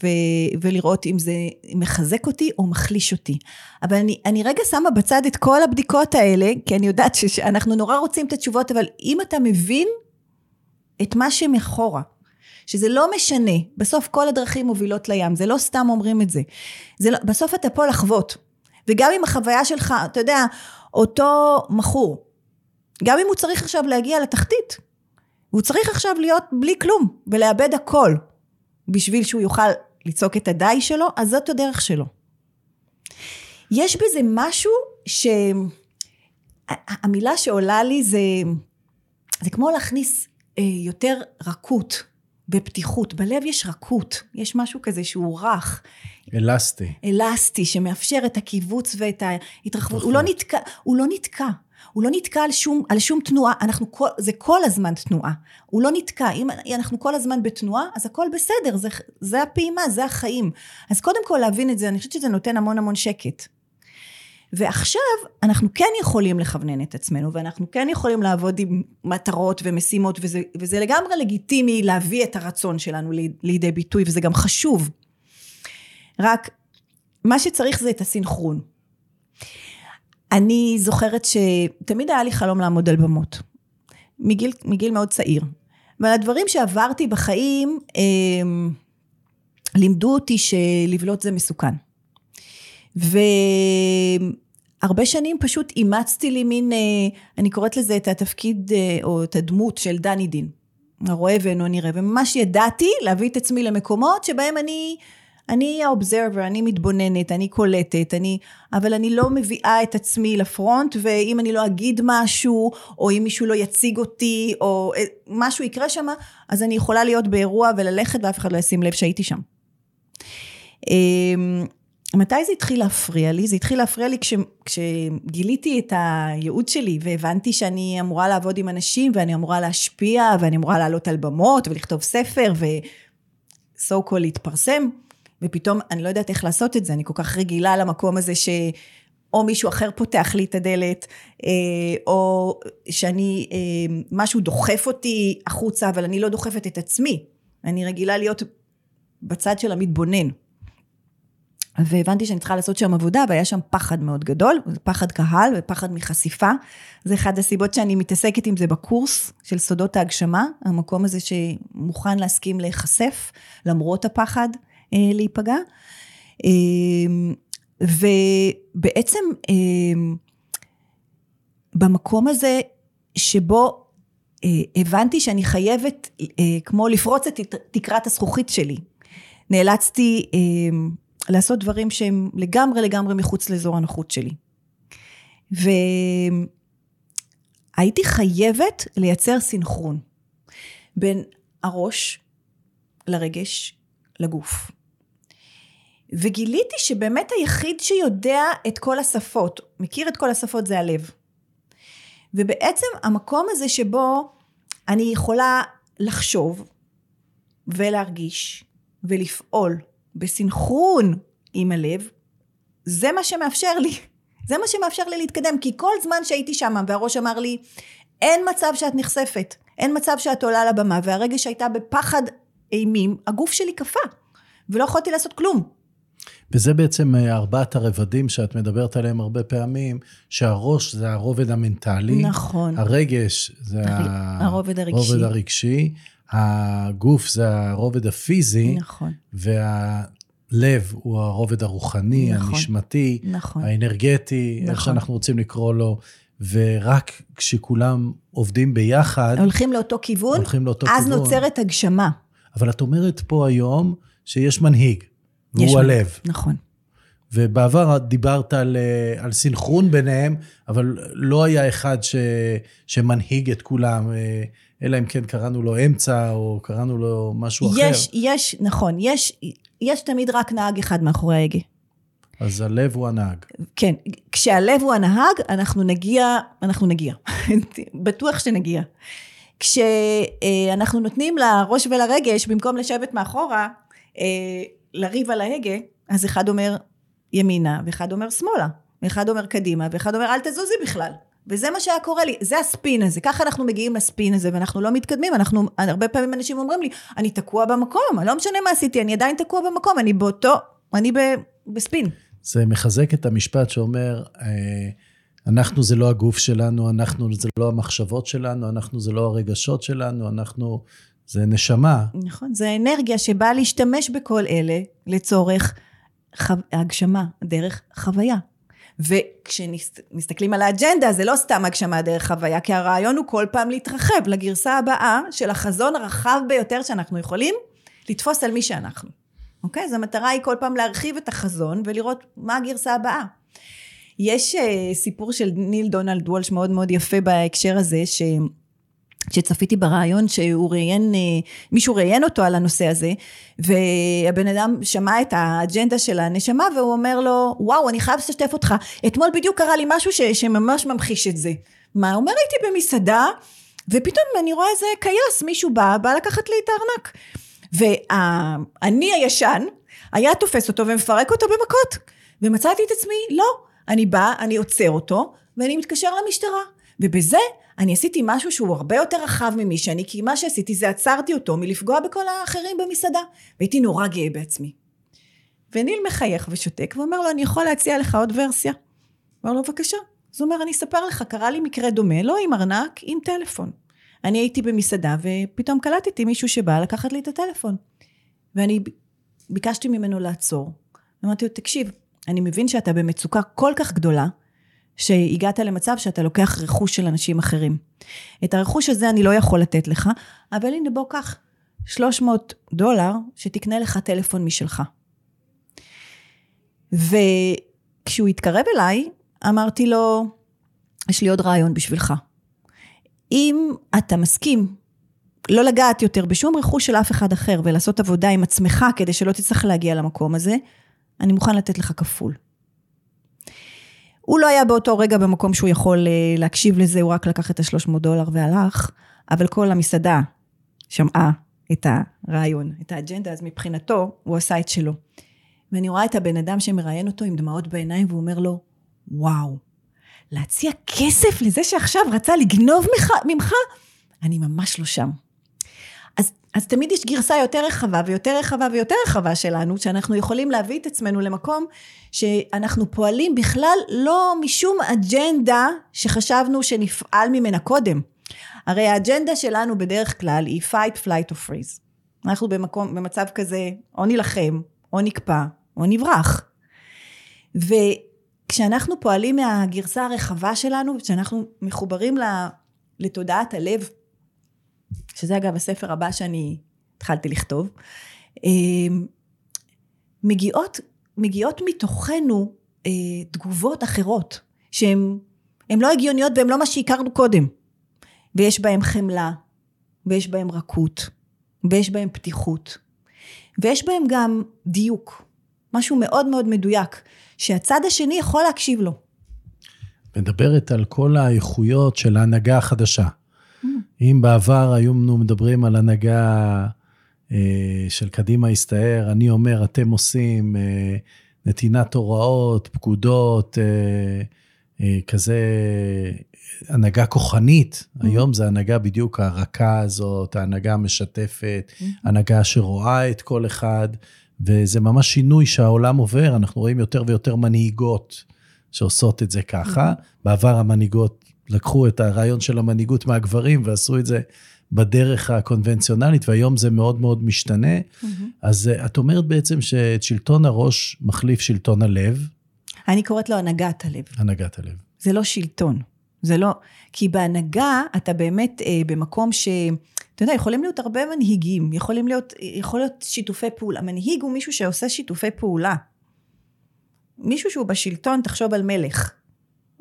ו- ולראות אם זה מחזק אותי או מחליש אותי. אבל אני, אני רגע שמה בצד את כל הבדיקות האלה, כי אני יודעת שאנחנו נורא רוצים את התשובות, אבל אם אתה מבין את מה שמאחורה, שזה לא משנה, בסוף כל הדרכים מובילות לים, זה לא סתם אומרים את זה. זה לא, בסוף אתה פה לחוות. וגם אם החוויה שלך, אתה יודע, אותו מכור, גם אם הוא צריך עכשיו להגיע לתחתית, הוא צריך עכשיו להיות בלי כלום, ולאבד הכל, בשביל שהוא יוכל לצעוק את הדי שלו, אז זאת הדרך שלו. יש בזה משהו ש... המילה שעולה לי זה, זה כמו להכניס אה, יותר רכות ופתיחות. בלב יש רכות, יש משהו כזה שהוא רך, אלסטי. אלסטי, שמאפשר את הקיבוץ ואת ההתרחבות. הוא לא נתקע, הוא לא נתקע. הוא לא נתקע על שום, על שום תנועה, אנחנו כל, זה כל הזמן תנועה. הוא לא נתקע, אם אנחנו כל הזמן בתנועה, אז הכל בסדר, זה, זה הפעימה, זה החיים. אז קודם כל להבין את זה, אני חושבת שזה נותן המון המון שקט. ועכשיו אנחנו כן יכולים לכוונן את עצמנו, ואנחנו כן יכולים לעבוד עם מטרות ומשימות, וזה, וזה לגמרי לגיטימי להביא את הרצון שלנו לי- לידי ביטוי, וזה גם חשוב. רק מה שצריך זה את הסינכרון. אני זוכרת שתמיד היה לי חלום לעמוד על במות, מגיל, מגיל מאוד צעיר. אבל הדברים שעברתי בחיים הם, לימדו אותי שלבלוט זה מסוכן. והרבה שנים פשוט אימצתי לי מין, אה, אני קוראת לזה את התפקיד אה, או את הדמות של דני דין. הרואה ואינו נראה, וממש ידעתי להביא את עצמי למקומות שבהם אני, אני האובזרבר, אני מתבוננת, אני קולטת, אני, אבל אני לא מביאה את עצמי לפרונט, ואם אני לא אגיד משהו, או אם מישהו לא יציג אותי, או אה, משהו יקרה שם, אז אני יכולה להיות באירוע וללכת ואף אחד לא ישים לב שהייתי שם. מתי זה התחיל להפריע לי? זה התחיל להפריע לי כש, כשגיליתי את הייעוד שלי והבנתי שאני אמורה לעבוד עם אנשים ואני אמורה להשפיע ואני אמורה לעלות על במות ולכתוב ספר ו-so called להתפרסם ופתאום אני לא יודעת איך לעשות את זה, אני כל כך רגילה למקום הזה ש... או מישהו אחר פותח לי את הדלת, אה, או שאני, אה, משהו דוחף אותי החוצה, אבל אני לא דוחפת את עצמי. אני רגילה להיות בצד של המתבונן. והבנתי שאני צריכה לעשות שם עבודה, והיה שם פחד מאוד גדול, פחד קהל ופחד מחשיפה. זה אחד הסיבות שאני מתעסקת עם זה בקורס של סודות ההגשמה, המקום הזה שמוכן להסכים להיחשף, למרות הפחד אה, להיפגע. אה, ובעצם אה, במקום הזה שבו אה, הבנתי שאני חייבת אה, כמו לפרוץ את תקרת הזכוכית שלי. נאלצתי אה, לעשות דברים שהם לגמרי לגמרי מחוץ לאזור הנוחות שלי. והייתי חייבת לייצר סינכרון בין הראש לרגש, לגוף. וגיליתי שבאמת היחיד שיודע את כל השפות, מכיר את כל השפות זה הלב. ובעצם המקום הזה שבו אני יכולה לחשוב ולהרגיש ולפעול בסנכרון עם הלב, זה מה שמאפשר לי, <laughs> זה מה שמאפשר לי להתקדם, כי כל זמן שהייתי שם והראש אמר לי, אין מצב שאת נחשפת, אין מצב שאת עולה לבמה, והרגע שהייתה בפחד אימים, הגוף שלי קפא, ולא יכולתי לעשות כלום. וזה בעצם אה, ארבעת הרבדים שאת מדברת עליהם הרבה פעמים, שהראש זה הרובד המנטלי. נכון. הרגש זה הרובד הרגשי. הרובד הרגשי. הגוף זה הרובד הפיזי. נכון. והלב הוא הרובד הרוחני, נכון, הנשמתי, נכון. האנרגטי, נכון. איך שאנחנו רוצים לקרוא לו. ורק כשכולם עובדים ביחד... הולכים לאותו כיוון, הולכים לאותו אז כיוון. נוצרת הגשמה. אבל את אומרת פה היום שיש מנהיג. והוא הלב. נכון. ובעבר דיברת על, אה, על סינכרון ביניהם, אבל לא היה אחד ש, שמנהיג את כולם, אה, אלא אם כן קראנו לו אמצע, או קראנו לו משהו יש, אחר. יש, נכון, יש, יש תמיד רק נהג אחד מאחורי ההגה. אז הלב הוא הנהג. כן, כשהלב הוא הנהג, אנחנו נגיע, אנחנו נגיע. <laughs> בטוח שנגיע. כשאנחנו נותנים לראש ולרגש, במקום לשבת מאחורה, לריב על ההגה, אז אחד אומר ימינה, ואחד אומר שמאלה, ואחד אומר קדימה, ואחד אומר אל תזוזי בכלל. וזה מה שהיה קורה לי, זה הספין הזה, ככה אנחנו מגיעים לספין הזה, ואנחנו לא מתקדמים, אנחנו, הרבה פעמים אנשים אומרים לי, אני תקוע במקום, לא משנה מה עשיתי, אני עדיין תקוע במקום, אני באותו, אני ב, בספין. זה מחזק את המשפט שאומר, אה, אנחנו זה לא הגוף שלנו, אנחנו זה לא המחשבות שלנו, אנחנו זה לא הרגשות שלנו, אנחנו זה נשמה. נכון, זה אנרגיה שבאה להשתמש בכל אלה לצורך חו... הגשמה דרך חוויה. וכשמסתכלים על האג'נדה, זה לא סתם הגשמה דרך חוויה, כי הרעיון הוא כל פעם להתרחב לגרסה הבאה של החזון הרחב ביותר שאנחנו יכולים לתפוס על מי שאנחנו. אוקיי? אז המטרה היא כל פעם להרחיב את החזון ולראות מה הגרסה הבאה. יש uh, סיפור של ניל דונלד וולש מאוד מאוד יפה בהקשר הזה, ש... כשצפיתי ברעיון שהוא ראיין, אה, מישהו ראיין אותו על הנושא הזה, והבן אדם שמע את האג'נדה של הנשמה, והוא אומר לו, וואו, אני חייב לשתף אותך, אתמול בדיוק קרה לי משהו ש, שממש ממחיש את זה. מה? הוא אומר, הייתי במסעדה, ופתאום אני רואה איזה קייס, מישהו בא, בא לקחת לי את הארנק. והאני הישן, היה תופס אותו ומפרק אותו במכות. ומצאתי את עצמי, לא, אני באה, אני עוצר אותו, ואני מתקשר למשטרה. ובזה אני עשיתי משהו שהוא הרבה יותר רחב ממי שאני, כי מה שעשיתי זה עצרתי אותו מלפגוע בכל האחרים במסעדה. והייתי נורא גאה בעצמי. וניל מחייך ושותק ואומר לו, אני יכול להציע לך עוד ורסיה? אומר לו, בבקשה. אז הוא אומר, אני אספר לך, קרה לי מקרה דומה, לא עם ארנק, עם טלפון. אני הייתי במסעדה ופתאום קלטתי מישהו שבא לקחת לי את הטלפון. ואני ביקשתי ממנו לעצור. אמרתי לו, תקשיב, אני מבין שאתה במצוקה כל כך גדולה, שהגעת למצב שאתה לוקח רכוש של אנשים אחרים. את הרכוש הזה אני לא יכול לתת לך, אבל הנה בוא קח 300 דולר שתקנה לך טלפון משלך. וכשהוא התקרב אליי, אמרתי לו, יש לי עוד רעיון בשבילך. אם אתה מסכים לא לגעת יותר בשום רכוש של אף אחד אחר ולעשות עבודה עם עצמך כדי שלא תצטרך להגיע למקום הזה, אני מוכן לתת לך כפול. הוא לא היה באותו רגע במקום שהוא יכול אה, להקשיב לזה, הוא רק לקח את ה-300 דולר והלך, אבל כל המסעדה שמעה את הרעיון, את האג'נדה, אז מבחינתו הוא עשה את שלו. ואני רואה את הבן אדם שמראיין אותו עם דמעות בעיניים, והוא אומר לו, וואו, להציע כסף לזה שעכשיו רצה לגנוב ממך? אני ממש לא שם. אז תמיד יש גרסה יותר רחבה ויותר רחבה ויותר רחבה שלנו, שאנחנו יכולים להביא את עצמנו למקום שאנחנו פועלים בכלל לא משום אג'נדה שחשבנו שנפעל ממנה קודם. הרי האג'נדה שלנו בדרך כלל היא fight, flight or freeze. אנחנו במקום, במצב כזה, או נילחם, או נקפא, או נברח. וכשאנחנו פועלים מהגרסה הרחבה שלנו, כשאנחנו מחוברים לתודעת הלב, שזה אגב הספר הבא שאני התחלתי לכתוב, אמ, מגיעות, מגיעות מתוכנו אה, תגובות אחרות, שהן לא הגיוניות והן לא מה שהכרנו קודם. ויש בהן חמלה, ויש בהן רכות, ויש בהן פתיחות, ויש בהם גם דיוק, משהו מאוד מאוד מדויק, שהצד השני יכול להקשיב לו. מדברת על כל האיכויות של ההנהגה החדשה. אם בעבר היינו מדברים על הנהגה אה, של קדימה הסתער, אני אומר, אתם עושים אה, נתינת הוראות, פקודות, אה, אה, כזה הנהגה כוחנית. Mm-hmm. היום זה הנהגה בדיוק הרכה הזאת, ההנהגה המשתפת, mm-hmm. הנהגה שרואה את כל אחד, וזה ממש שינוי שהעולם עובר, אנחנו רואים יותר ויותר מנהיגות שעושות את זה ככה. Mm-hmm. בעבר המנהיגות לקחו את הרעיון של המנהיגות מהגברים ועשו את זה בדרך הקונבנציונלית, והיום זה מאוד מאוד משתנה. Mm-hmm. אז אה, את אומרת בעצם שאת שלטון הראש מחליף שלטון הלב. אני קוראת לו הנהגת הלב. הנהגת הלב. זה לא שלטון. זה לא... כי בהנהגה אתה באמת אה, במקום ש... אתה יודע, יכולים להיות הרבה מנהיגים, יכולים להיות, יכול להיות שיתופי פעולה. מנהיג הוא מישהו שעושה שיתופי פעולה. מישהו שהוא בשלטון, תחשוב על מלך.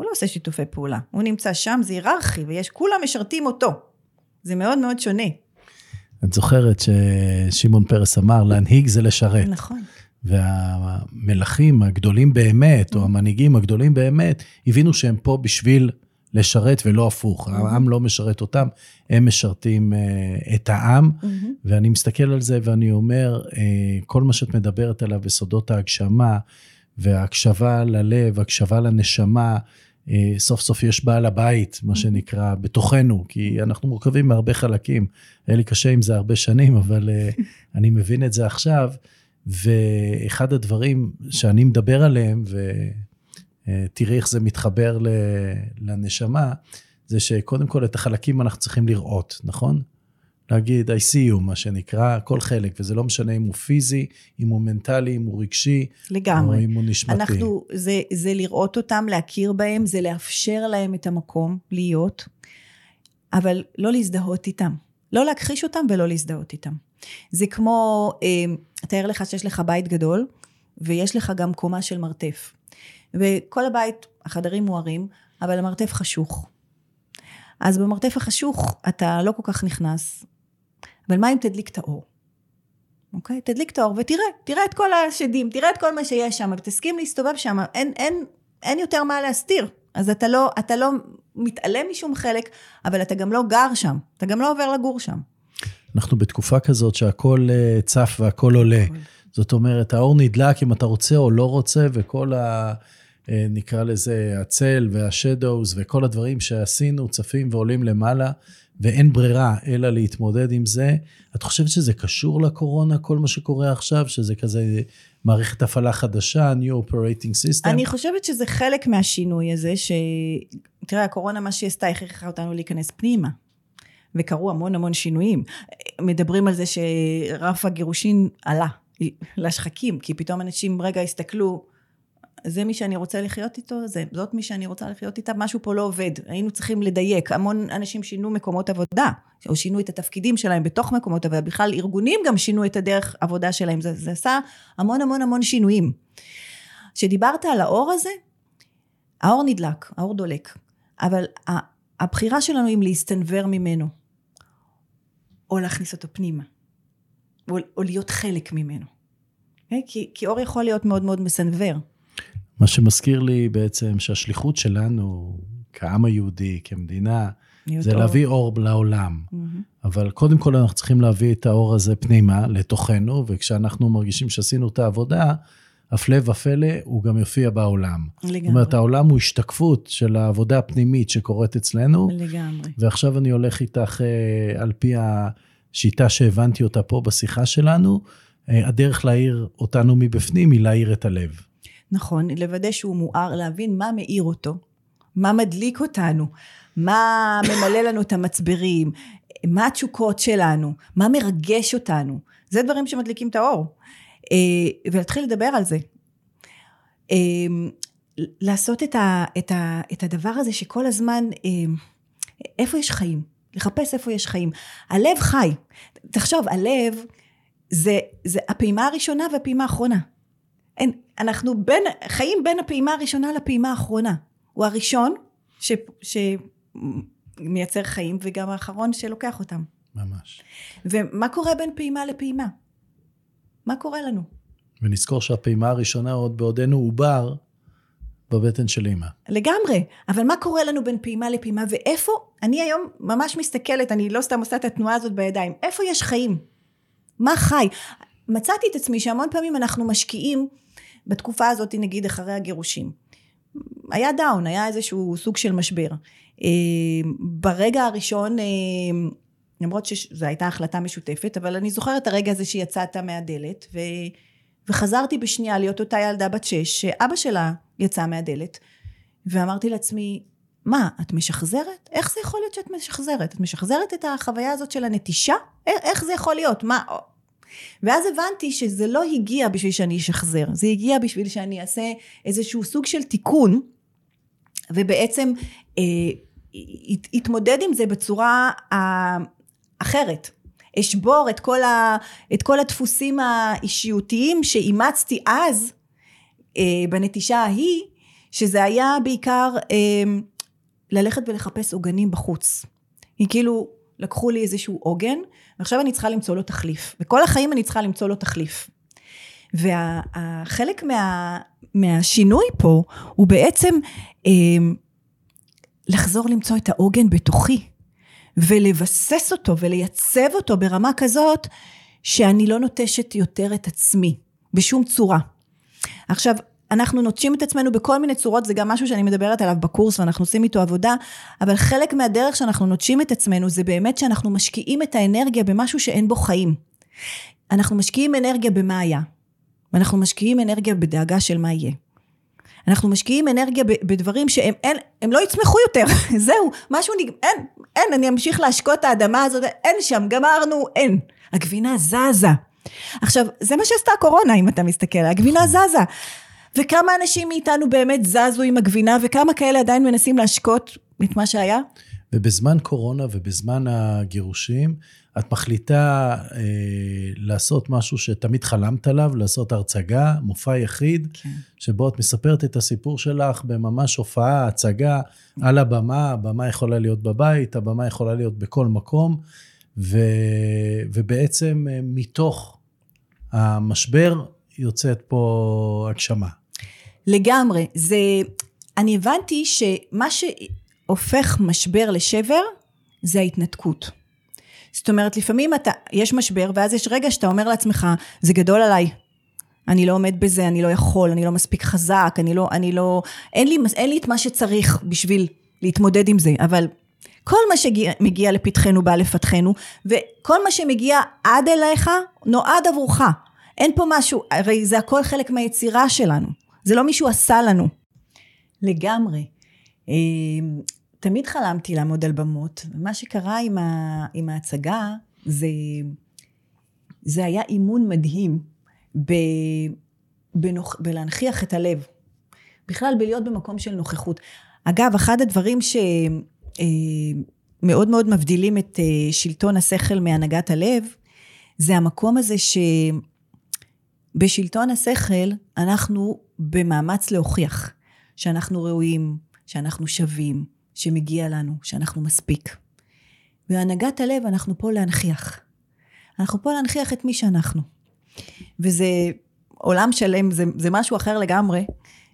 הוא לא עושה שיתופי פעולה. הוא נמצא שם, זה היררכי, ויש, כולם משרתים אותו. זה מאוד מאוד שונה. את זוכרת ששמעון פרס אמר, להנהיג זה לשרת. נכון. והמלכים הגדולים באמת, או המנהיגים הגדולים באמת, הבינו שהם פה בשביל לשרת ולא הפוך. העם לא משרת אותם, הם משרתים uh, את העם. ואני מסתכל על זה ואני אומר, uh, כל מה שאת מדברת עליו בסודות ההגשמה, והקשבה ללב, הקשבה לנשמה, אה, סוף סוף יש בעל הבית, מה שנקרא, בתוכנו, כי אנחנו מורכבים מהרבה חלקים. היה לי קשה עם זה הרבה שנים, אבל אה, <laughs> אני מבין את זה עכשיו. ואחד הדברים שאני מדבר עליהם, ותראי איך זה מתחבר לנשמה, זה שקודם כל את החלקים אנחנו צריכים לראות, נכון? להגיד I see you, מה שנקרא, כל חלק, וזה לא משנה אם הוא פיזי, אם הוא מנטלי, אם הוא רגשי, לגמרי. או אם הוא נשמתי. אנחנו, זה, זה לראות אותם, להכיר בהם, זה לאפשר להם את המקום להיות, אבל לא להזדהות איתם. לא להכחיש אותם ולא להזדהות איתם. זה כמו, אה, תאר לך שיש לך בית גדול, ויש לך גם קומה של מרתף. וכל הבית, החדרים מוארים, אבל המרתף חשוך. אז במרתף החשוך אתה לא כל כך נכנס, אבל מה אם תדליק את האור? אוקיי? תדליק את האור ותראה, תראה את כל השדים, תראה את כל מה שיש שם, ותסכים להסתובב שם, אין, אין, אין יותר מה להסתיר. אז אתה לא, אתה לא מתעלם משום חלק, אבל אתה גם לא גר שם, אתה גם לא עובר לגור שם. אנחנו בתקופה כזאת שהכל אה, צף והכל עולה. זאת אומרת, האור נדלק אם אתה רוצה או לא רוצה, וכל ה... אה, נקרא לזה הצל והשדוס וכל הדברים שעשינו צפים ועולים למעלה. ואין ברירה אלא להתמודד עם זה. את חושבת שזה קשור לקורונה, כל מה שקורה עכשיו, שזה כזה מערכת הפעלה חדשה, New Operating System? אני חושבת שזה חלק מהשינוי הזה, ש... תראה, הקורונה, מה שהיא עשתה, הכריחה אותנו להיכנס פנימה. וקרו המון המון שינויים. מדברים על זה שרף הגירושין עלה <laughs> לשחקים, כי פתאום אנשים רגע הסתכלו, זה מי שאני רוצה לחיות איתו, זה, זאת מי שאני רוצה לחיות איתה, משהו פה לא עובד, היינו צריכים לדייק, המון אנשים שינו מקומות עבודה, או שינו את התפקידים שלהם בתוך מקומות עבודה, בכלל ארגונים גם שינו את הדרך עבודה שלהם, זה, זה עשה המון המון המון שינויים. כשדיברת על האור הזה, האור נדלק, האור דולק, אבל הבחירה שלנו אם להסתנוור ממנו, או להכניס אותו פנימה, או, או להיות חלק ממנו. אוקיי? כי, כי אור יכול להיות מאוד מאוד מסנוור. מה שמזכיר לי בעצם שהשליחות שלנו כעם היהודי, כמדינה, זה אור. להביא אור לעולם. Mm-hmm. אבל קודם כל אנחנו צריכים להביא את האור הזה פנימה, לתוכנו, וכשאנחנו מרגישים שעשינו את העבודה, הפלא ופלא, הוא גם יופיע בעולם. לגמרי. זאת אומרת, העולם הוא השתקפות של העבודה הפנימית שקורית אצלנו. לגמרי. ועכשיו אני הולך איתך אה, על פי השיטה שהבנתי אותה פה בשיחה שלנו. אה, הדרך להאיר אותנו מבפנים היא להאיר את הלב. נכון, לוודא שהוא מואר, להבין מה מאיר אותו, מה מדליק אותנו, מה ממלא לנו את המצברים, מה התשוקות שלנו, מה מרגש אותנו. זה דברים שמדליקים את האור. אה, ולהתחיל לדבר על זה. אה, לעשות את, ה, את, ה, את הדבר הזה שכל הזמן, אה, איפה יש חיים? לחפש איפה יש חיים. הלב חי. תחשוב, הלב זה, זה הפעימה הראשונה והפעימה האחרונה. אין, אנחנו בין, חיים בין הפעימה הראשונה לפעימה האחרונה. הוא הראשון ש, שמייצר חיים וגם האחרון שלוקח אותם. ממש. ומה קורה בין פעימה לפעימה? מה קורה לנו? ונזכור שהפעימה הראשונה עוד בעודנו עובר בבטן של אימא. לגמרי, אבל מה קורה לנו בין פעימה לפעימה, ואיפה, אני היום ממש מסתכלת, אני לא סתם עושה את התנועה הזאת בידיים, איפה יש חיים? מה חי? מצאתי את עצמי שהמון פעמים אנחנו משקיעים בתקופה הזאת, נגיד אחרי הגירושים. היה דאון, היה איזשהו סוג של משבר. אה, ברגע הראשון, אה, למרות שזו הייתה החלטה משותפת, אבל אני זוכרת את הרגע הזה שיצאת מהדלת, ו... וחזרתי בשנייה להיות אותה ילדה בת שש, שאבא שלה יצא מהדלת, ואמרתי לעצמי, מה, את משחזרת? איך זה יכול להיות שאת משחזרת? את משחזרת את החוויה הזאת של הנטישה? איך זה יכול להיות? מה? ואז הבנתי שזה לא הגיע בשביל שאני אשחזר, זה הגיע בשביל שאני אעשה איזשהו סוג של תיקון, ובעצם אה, התמודד עם זה בצורה אה, אחרת. אשבור את כל, ה, את כל הדפוסים האישיותיים שאימצתי אז אה, בנטישה ההיא, שזה היה בעיקר אה, ללכת ולחפש עוגנים בחוץ. היא כאילו, לקחו לי איזשהו עוגן, ועכשיו אני צריכה למצוא לו תחליף. וכל החיים אני צריכה למצוא לו תחליף. והחלק מה, מהשינוי פה הוא בעצם אה, לחזור למצוא את העוגן בתוכי. ולבסס אותו ולייצב אותו ברמה כזאת שאני לא נוטשת יותר את עצמי בשום צורה. עכשיו אנחנו נוטשים את עצמנו בכל מיני צורות, זה גם משהו שאני מדברת עליו בקורס ואנחנו עושים איתו עבודה, אבל חלק מהדרך שאנחנו נוטשים את עצמנו זה באמת שאנחנו משקיעים את האנרגיה במשהו שאין בו חיים. אנחנו משקיעים אנרגיה במה היה, ואנחנו משקיעים אנרגיה בדאגה של מה יהיה. אנחנו משקיעים אנרגיה בדברים שהם אין, הם לא יצמחו יותר, <laughs> זהו, משהו נג... אין, אין, אני אמשיך להשקות את האדמה הזאת, אין שם, גמרנו, אין. הגבינה זזה. עכשיו, זה מה שעשתה הקורונה, אם אתה מסתכל, הגבינה זזה. וכמה אנשים מאיתנו באמת זזו עם הגבינה, וכמה כאלה עדיין מנסים להשקות את מה שהיה? ובזמן קורונה ובזמן הגירושים, את מחליטה אה, לעשות משהו שתמיד חלמת עליו, לעשות הרצגה, מופע יחיד, כן. שבו את מספרת את הסיפור שלך בממש הופעה, הצגה, על הבמה, הבמה יכולה להיות בבית, הבמה יכולה להיות בכל מקום, ו, ובעצם אה, מתוך המשבר יוצאת פה הגשמה. לגמרי. זה, אני הבנתי שמה שהופך משבר לשבר, זה ההתנתקות. זאת אומרת, לפעמים אתה, יש משבר, ואז יש רגע שאתה אומר לעצמך, זה גדול עליי. אני לא עומד בזה, אני לא יכול, אני לא מספיק חזק, אני לא, אני לא, אין לי, אין לי את מה שצריך בשביל להתמודד עם זה, אבל כל מה שמגיע לפתחנו בא לפתחנו, וכל מה שמגיע עד אליך נועד עבורך. אין פה משהו, הרי זה הכל חלק מהיצירה שלנו, זה לא מישהו עשה לנו. לגמרי. אמ, תמיד חלמתי לעמוד על במות, ומה שקרה עם, ה, עם ההצגה זה, זה היה אימון מדהים ב, בנוח, בלהנכיח את הלב. בכלל בלהיות במקום של נוכחות. אגב, אחד הדברים שמאוד אה, מאוד מבדילים את אה, שלטון השכל מהנהגת הלב, זה המקום הזה שבשלטון השכל אנחנו במאמץ להוכיח שאנחנו ראויים, שאנחנו שווים, שמגיע לנו, שאנחנו מספיק. בהנהגת הלב אנחנו פה להנכיח. אנחנו פה להנכיח את מי שאנחנו. וזה עולם שלם, זה, זה משהו אחר לגמרי,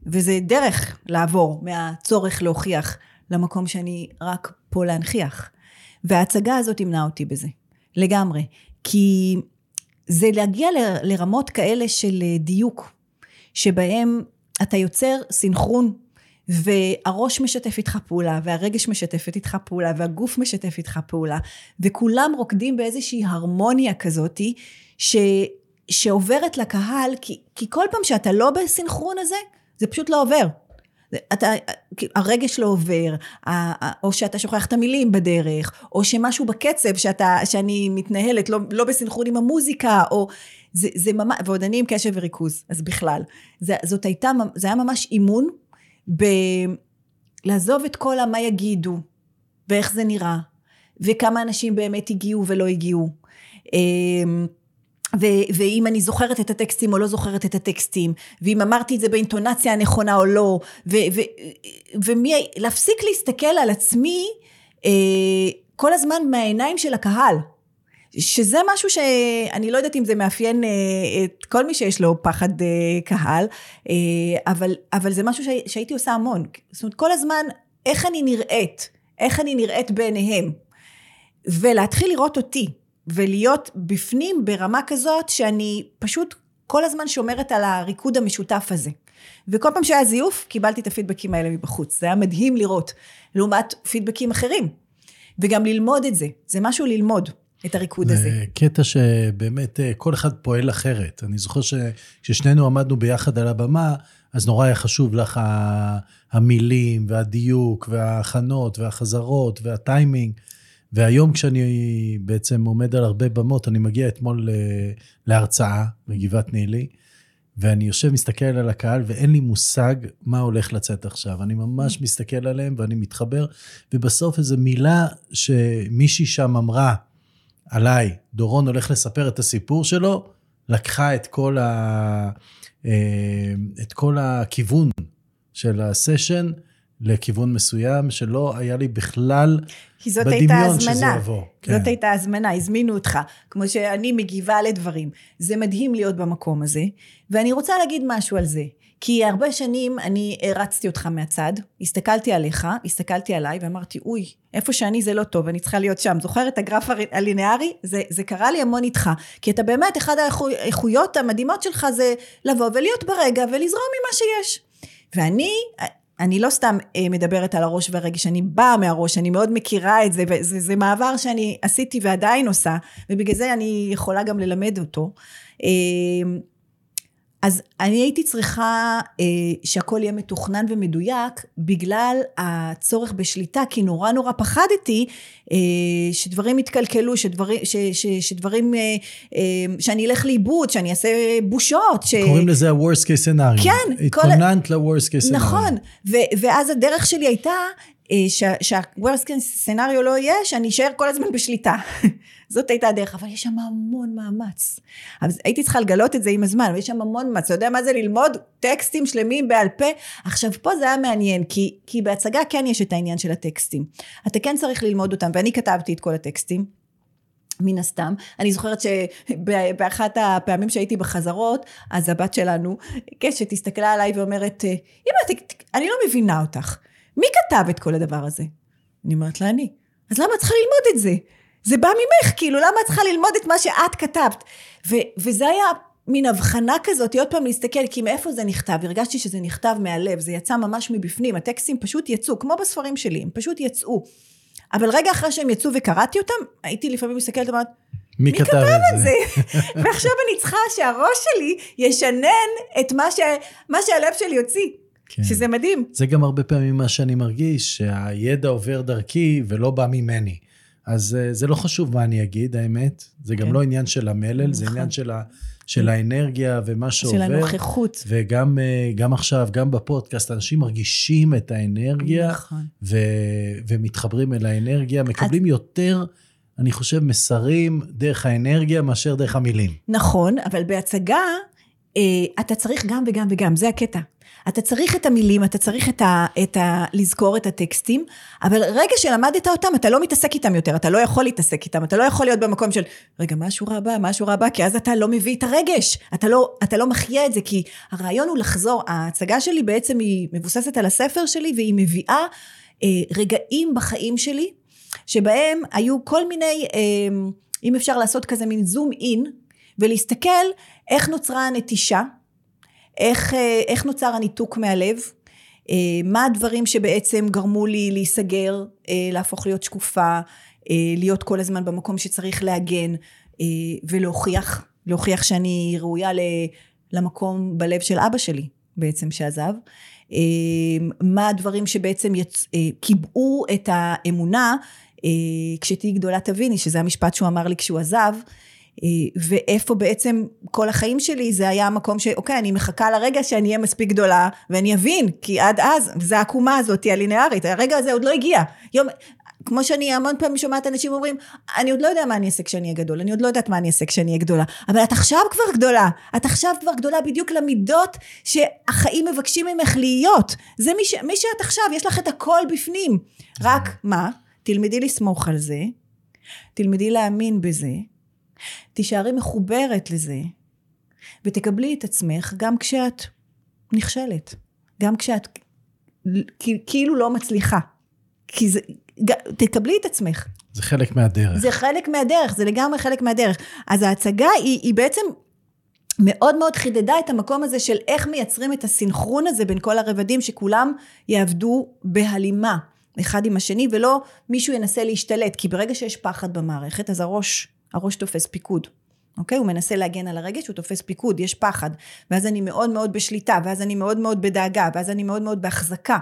וזה דרך לעבור מהצורך להוכיח למקום שאני רק פה להנכיח. וההצגה הזאת תמנע אותי בזה, לגמרי. כי זה להגיע ל, לרמות כאלה של דיוק, שבהם אתה יוצר סינכרון והראש משתף איתך פעולה, והרגש משתפת איתך פעולה, והגוף משתף איתך פעולה, וכולם רוקדים באיזושהי הרמוניה כזאתי, ש, שעוברת לקהל, כי, כי כל פעם שאתה לא בסינכרון הזה, זה פשוט לא עובר. אתה, הרגש לא עובר, או שאתה שוכח את המילים בדרך, או שמשהו בקצב שאתה, שאני מתנהלת לא, לא בסינכרון עם המוזיקה, או זה, זה ממש, ועוד אני עם קשב וריכוז, אז בכלל. זה, זאת הייתה, זה היה ממש אימון בלעזוב את כל המה יגידו, ואיך זה נראה, וכמה אנשים באמת הגיעו ולא הגיעו. אמ, ו- ואם אני זוכרת את הטקסטים או לא זוכרת את הטקסטים, ואם אמרתי את זה באינטונציה הנכונה או לא, ו- ו- להפסיק להסתכל על עצמי אה, כל הזמן מהעיניים של הקהל. שזה משהו שאני לא יודעת אם זה מאפיין אה, את כל מי שיש לו פחד אה, קהל, אה, אבל, אבל זה משהו שהייתי עושה המון. זאת אומרת, כל הזמן, איך אני נראית, איך אני נראית בעיניהם, ולהתחיל לראות אותי, ולהיות בפנים ברמה כזאת שאני פשוט כל הזמן שומרת על הריקוד המשותף הזה. וכל פעם שהיה זיוף, קיבלתי את הפידבקים האלה מבחוץ. זה היה מדהים לראות, לעומת פידבקים אחרים. וגם ללמוד את זה, זה משהו ללמוד. את הריקוד הזה. זה קטע שבאמת אה, כל אחד פועל אחרת. אני זוכר שכששנינו עמדנו ביחד על הבמה, אז נורא היה חשוב לך המילים והדיוק וההכנות והחזרות והטיימינג. והיום כשאני בעצם עומד על הרבה במות, אני מגיע אתמול אה, להרצאה בגבעת נילי, ואני יושב, מסתכל על הקהל, ואין לי מושג מה הולך לצאת עכשיו. אני ממש מסתכל עליהם ואני מתחבר, ובסוף איזו מילה שמישהי שם אמרה עליי, דורון הולך לספר את הסיפור שלו, לקחה את כל, ה... אה, את כל הכיוון של הסשן לכיוון מסוים, שלא היה לי בכלל כי זאת הייתה הזמנה. כן. זאת הייתה הזמנה, הזמינו אותך. כמו שאני מגיבה לדברים. זה מדהים להיות במקום הזה. ואני רוצה להגיד משהו על זה. כי הרבה שנים אני הרצתי אותך מהצד, הסתכלתי עליך, הסתכלתי עליי ואמרתי, אוי, איפה שאני זה לא טוב, אני צריכה להיות שם. זוכר את הגרף הלינארי? זה, זה קרה לי המון איתך. כי אתה באמת, אחת האיכויות המדהימות שלך זה לבוא ולהיות ברגע ולזרום ממה שיש. ואני, אני לא סתם אה, מדברת על הראש והרגש, אני באה מהראש, אני מאוד מכירה את זה, וזה מעבר שאני עשיתי ועדיין עושה, ובגלל זה אני יכולה גם ללמד אותו. אז אני הייתי צריכה אה, שהכל יהיה מתוכנן ומדויק בגלל הצורך בשליטה, כי נורא נורא פחדתי אה, שדברים יתקלקלו, שדברים, ש, ש, שדברים, אה, אה, שאני אלך לאיבוד, שאני אעשה בושות. ש... קוראים לזה ה-Worst case scenario. כן. התכוננת כל... ל-Worst case scenario. נכון, ו, ואז הדרך שלי הייתה שה-Worst case scenario לא יהיה, שאני אשאר כל הזמן בשליטה. <laughs> זאת הייתה הדרך, אבל יש שם המון מאמץ. אז הייתי צריכה לגלות את זה עם הזמן, ויש שם המון מאמץ. אתה יודע מה זה ללמוד טקסטים שלמים בעל פה? עכשיו, פה זה היה מעניין, כי, כי בהצגה כן יש את העניין של הטקסטים. אתה כן צריך ללמוד אותם, ואני כתבתי את כל הטקסטים. מן הסתם. אני זוכרת שבאחת הפעמים שהייתי בחזרות, אז הבת שלנו, קשת, הסתכלה עליי ואומרת, אמא, אני לא מבינה אותך. מי כתב את כל הדבר הזה? אני אומרת לה, אני. אז למה את צריכה ללמוד את זה? זה בא ממך, כאילו, למה את צריכה ללמוד את מה שאת כתבת? ו- וזה היה מין הבחנה כזאת, עוד פעם להסתכל, כי מאיפה זה נכתב? הרגשתי שזה נכתב מהלב, זה יצא ממש מבפנים, הטקסטים פשוט יצאו, כמו בספרים שלי, הם פשוט יצאו. אבל רגע אחרי שהם יצאו וקראתי אותם, הייתי לפעמים מסתכלת ואומרת, מי, מי כתב את זה? ועכשיו אני צריכה שהראש שלי ישנן את מה, ש... מה שהלב שלי יוציא. כן. שזה מדהים. זה גם הרבה פעמים מה שאני מרגיש, שהידע עובר דרכי ולא בא ממני. אז אה, זה לא חשוב מה אני אגיד, האמת. זה גם כן. לא עניין של המלל, נכון. זה עניין של, ה, של האנרגיה ומה שעובר. של הנוכחות. וגם אה, עכשיו, גם בפודקאסט, אנשים מרגישים את האנרגיה, נכון. ו, ומתחברים אל האנרגיה, מקבלים את... יותר... אני חושב, מסרים דרך האנרגיה מאשר דרך המילים. נכון, אבל בהצגה אה, אתה צריך גם וגם וגם, זה הקטע. אתה צריך את המילים, אתה צריך את ה, את ה... לזכור את הטקסטים, אבל רגע שלמדת אותם, אתה לא מתעסק איתם יותר, אתה לא יכול להתעסק איתם, אתה לא יכול להיות במקום של, רגע, מה השורה הבאה, מה השורה הבאה, כי אז אתה לא מביא את הרגש, אתה לא, אתה לא מחיה את זה, כי הרעיון הוא לחזור, ההצגה שלי בעצם היא מבוססת על הספר שלי, והיא מביאה אה, רגעים בחיים שלי, שבהם היו כל מיני, אה, אם אפשר לעשות כזה מין זום אין, ולהסתכל איך נוצרה הנטישה, איך, אה, איך נוצר הניתוק מהלב, אה, מה הדברים שבעצם גרמו לי להיסגר, אה, להפוך להיות שקופה, להיות כל הזמן במקום שצריך להגן ולהוכיח, להוכיח שאני ראויה למקום בלב של אבא שלי בעצם שעזב. מה הדברים שבעצם יצ... קיבעו את האמונה, כשתהיי גדולה תביני, שזה המשפט שהוא אמר לי כשהוא עזב, ואיפה בעצם כל החיים שלי זה היה המקום שאוקיי אני מחכה לרגע שאני אהיה מספיק גדולה ואני אבין כי עד אז זה העקומה הזאת הלינארית הרגע הזה עוד לא הגיע. יום כמו שאני המון פעמים שומעת אנשים אומרים אני עוד לא יודע מה אני אעשה כשאני אהיה גדול אני עוד לא יודעת מה אני אעשה כשאני אהיה גדולה. אבל את עכשיו כבר גדולה את עכשיו כבר גדולה בדיוק למידות שהחיים מבקשים ממך להיות. זה מי, ש, מי שאת עכשיו יש לך את הכל בפנים. רק מה? תלמדי לסמוך על זה תלמדי להאמין בזה תישארי מחוברת לזה, ותקבלי את עצמך גם כשאת נכשלת, גם כשאת כאילו לא מצליחה. כי זה, תקבלי את עצמך. זה חלק מהדרך. זה חלק מהדרך, זה לגמרי חלק מהדרך. אז ההצגה היא, היא בעצם מאוד מאוד חידדה את המקום הזה של איך מייצרים את הסינכרון הזה בין כל הרבדים, שכולם יעבדו בהלימה אחד עם השני, ולא מישהו ינסה להשתלט, כי ברגע שיש פחד במערכת, אז הראש, הראש תופס פיקוד. אוקיי? הוא מנסה להגן על הרגש, הוא תופס פיקוד, יש פחד. ואז אני מאוד מאוד בשליטה, ואז אני מאוד מאוד בדאגה, ואז אני מאוד מאוד בהחזקה.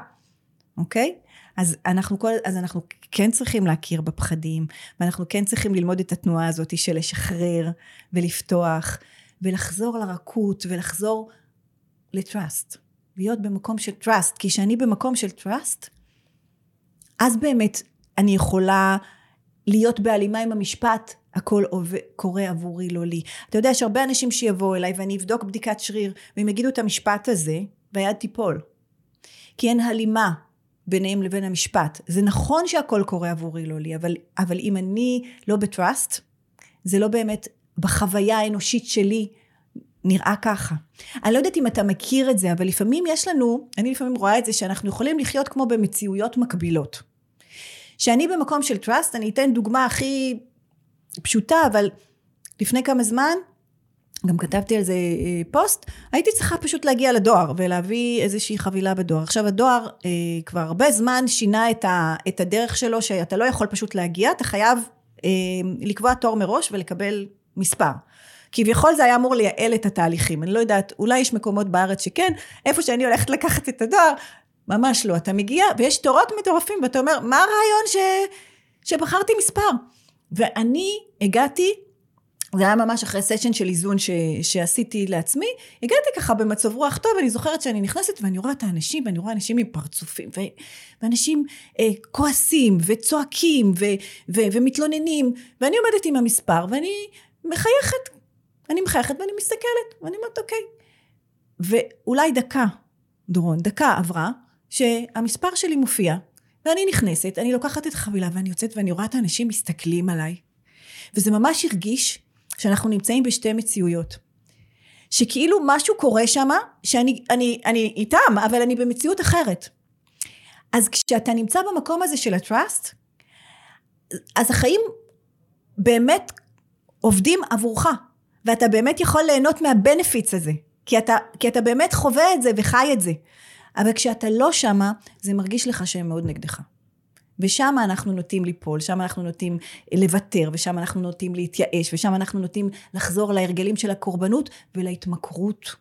אוקיי? אז אנחנו, כל, אז אנחנו כן צריכים להכיר בפחדים, ואנחנו כן צריכים ללמוד את התנועה הזאת של לשחרר ולפתוח, ולחזור לרכות, ולחזור ל trust. להיות במקום של trust, כי כשאני במקום של trust, אז באמת אני יכולה להיות בהלימה עם המשפט, הכל קורה עבורי לא לי. אתה יודע, יש הרבה אנשים שיבואו אליי ואני אבדוק בדיקת שריר, והם יגידו את המשפט הזה, והיד תיפול. כי אין הלימה ביניהם לבין המשפט. זה נכון שהכל קורה עבורי לא לי, אבל, אבל אם אני לא בטראסט, זה לא באמת בחוויה האנושית שלי נראה ככה. אני לא יודעת אם אתה מכיר את זה, אבל לפעמים יש לנו, אני לפעמים רואה את זה, שאנחנו יכולים לחיות כמו במציאויות מקבילות. שאני במקום של טראסט, אני אתן דוגמה הכי פשוטה, אבל לפני כמה זמן, גם כתבתי על זה אה, פוסט, הייתי צריכה פשוט להגיע לדואר ולהביא איזושהי חבילה בדואר. עכשיו הדואר אה, כבר הרבה זמן שינה את, ה, את הדרך שלו, שאתה לא יכול פשוט להגיע, אתה חייב אה, לקבוע תור מראש ולקבל מספר. כביכול זה היה אמור לייעל את התהליכים, אני לא יודעת, אולי יש מקומות בארץ שכן, איפה שאני הולכת לקחת את הדואר, ממש לא, אתה מגיע ויש תורות מטורפים ואתה אומר, מה הרעיון ש... שבחרתי מספר? ואני הגעתי, זה היה ממש אחרי סשן של איזון ש... שעשיתי לעצמי, הגעתי ככה במצב רוח טוב, אני זוכרת שאני נכנסת ואני רואה את האנשים, ואני רואה אנשים עם פרצופים, ו... ואנשים אה, כועסים וצועקים ו... ו... ומתלוננים, ואני עומדת עם המספר ואני מחייכת, אני מחייכת ואני מסתכלת, ואני אומרת אוקיי. ואולי דקה, דורון, דקה עברה, שהמספר שלי מופיע, ואני נכנסת, אני לוקחת את החבילה ואני יוצאת ואני רואה את האנשים מסתכלים עליי. וזה ממש הרגיש שאנחנו נמצאים בשתי מציאויות. שכאילו משהו קורה שם, שאני אני, אני איתם, אבל אני במציאות אחרת. אז כשאתה נמצא במקום הזה של הטראסט, אז החיים באמת עובדים עבורך, ואתה באמת יכול ליהנות מהבנפיץ הזה, כי אתה, כי אתה באמת חווה את זה וחי את זה. אבל כשאתה לא שמה, זה מרגיש לך שהם מאוד נגדך. ושם אנחנו נוטים ליפול, שם אנחנו נוטים לוותר, ושם אנחנו נוטים להתייאש, ושם אנחנו נוטים לחזור להרגלים של הקורבנות ולהתמכרות,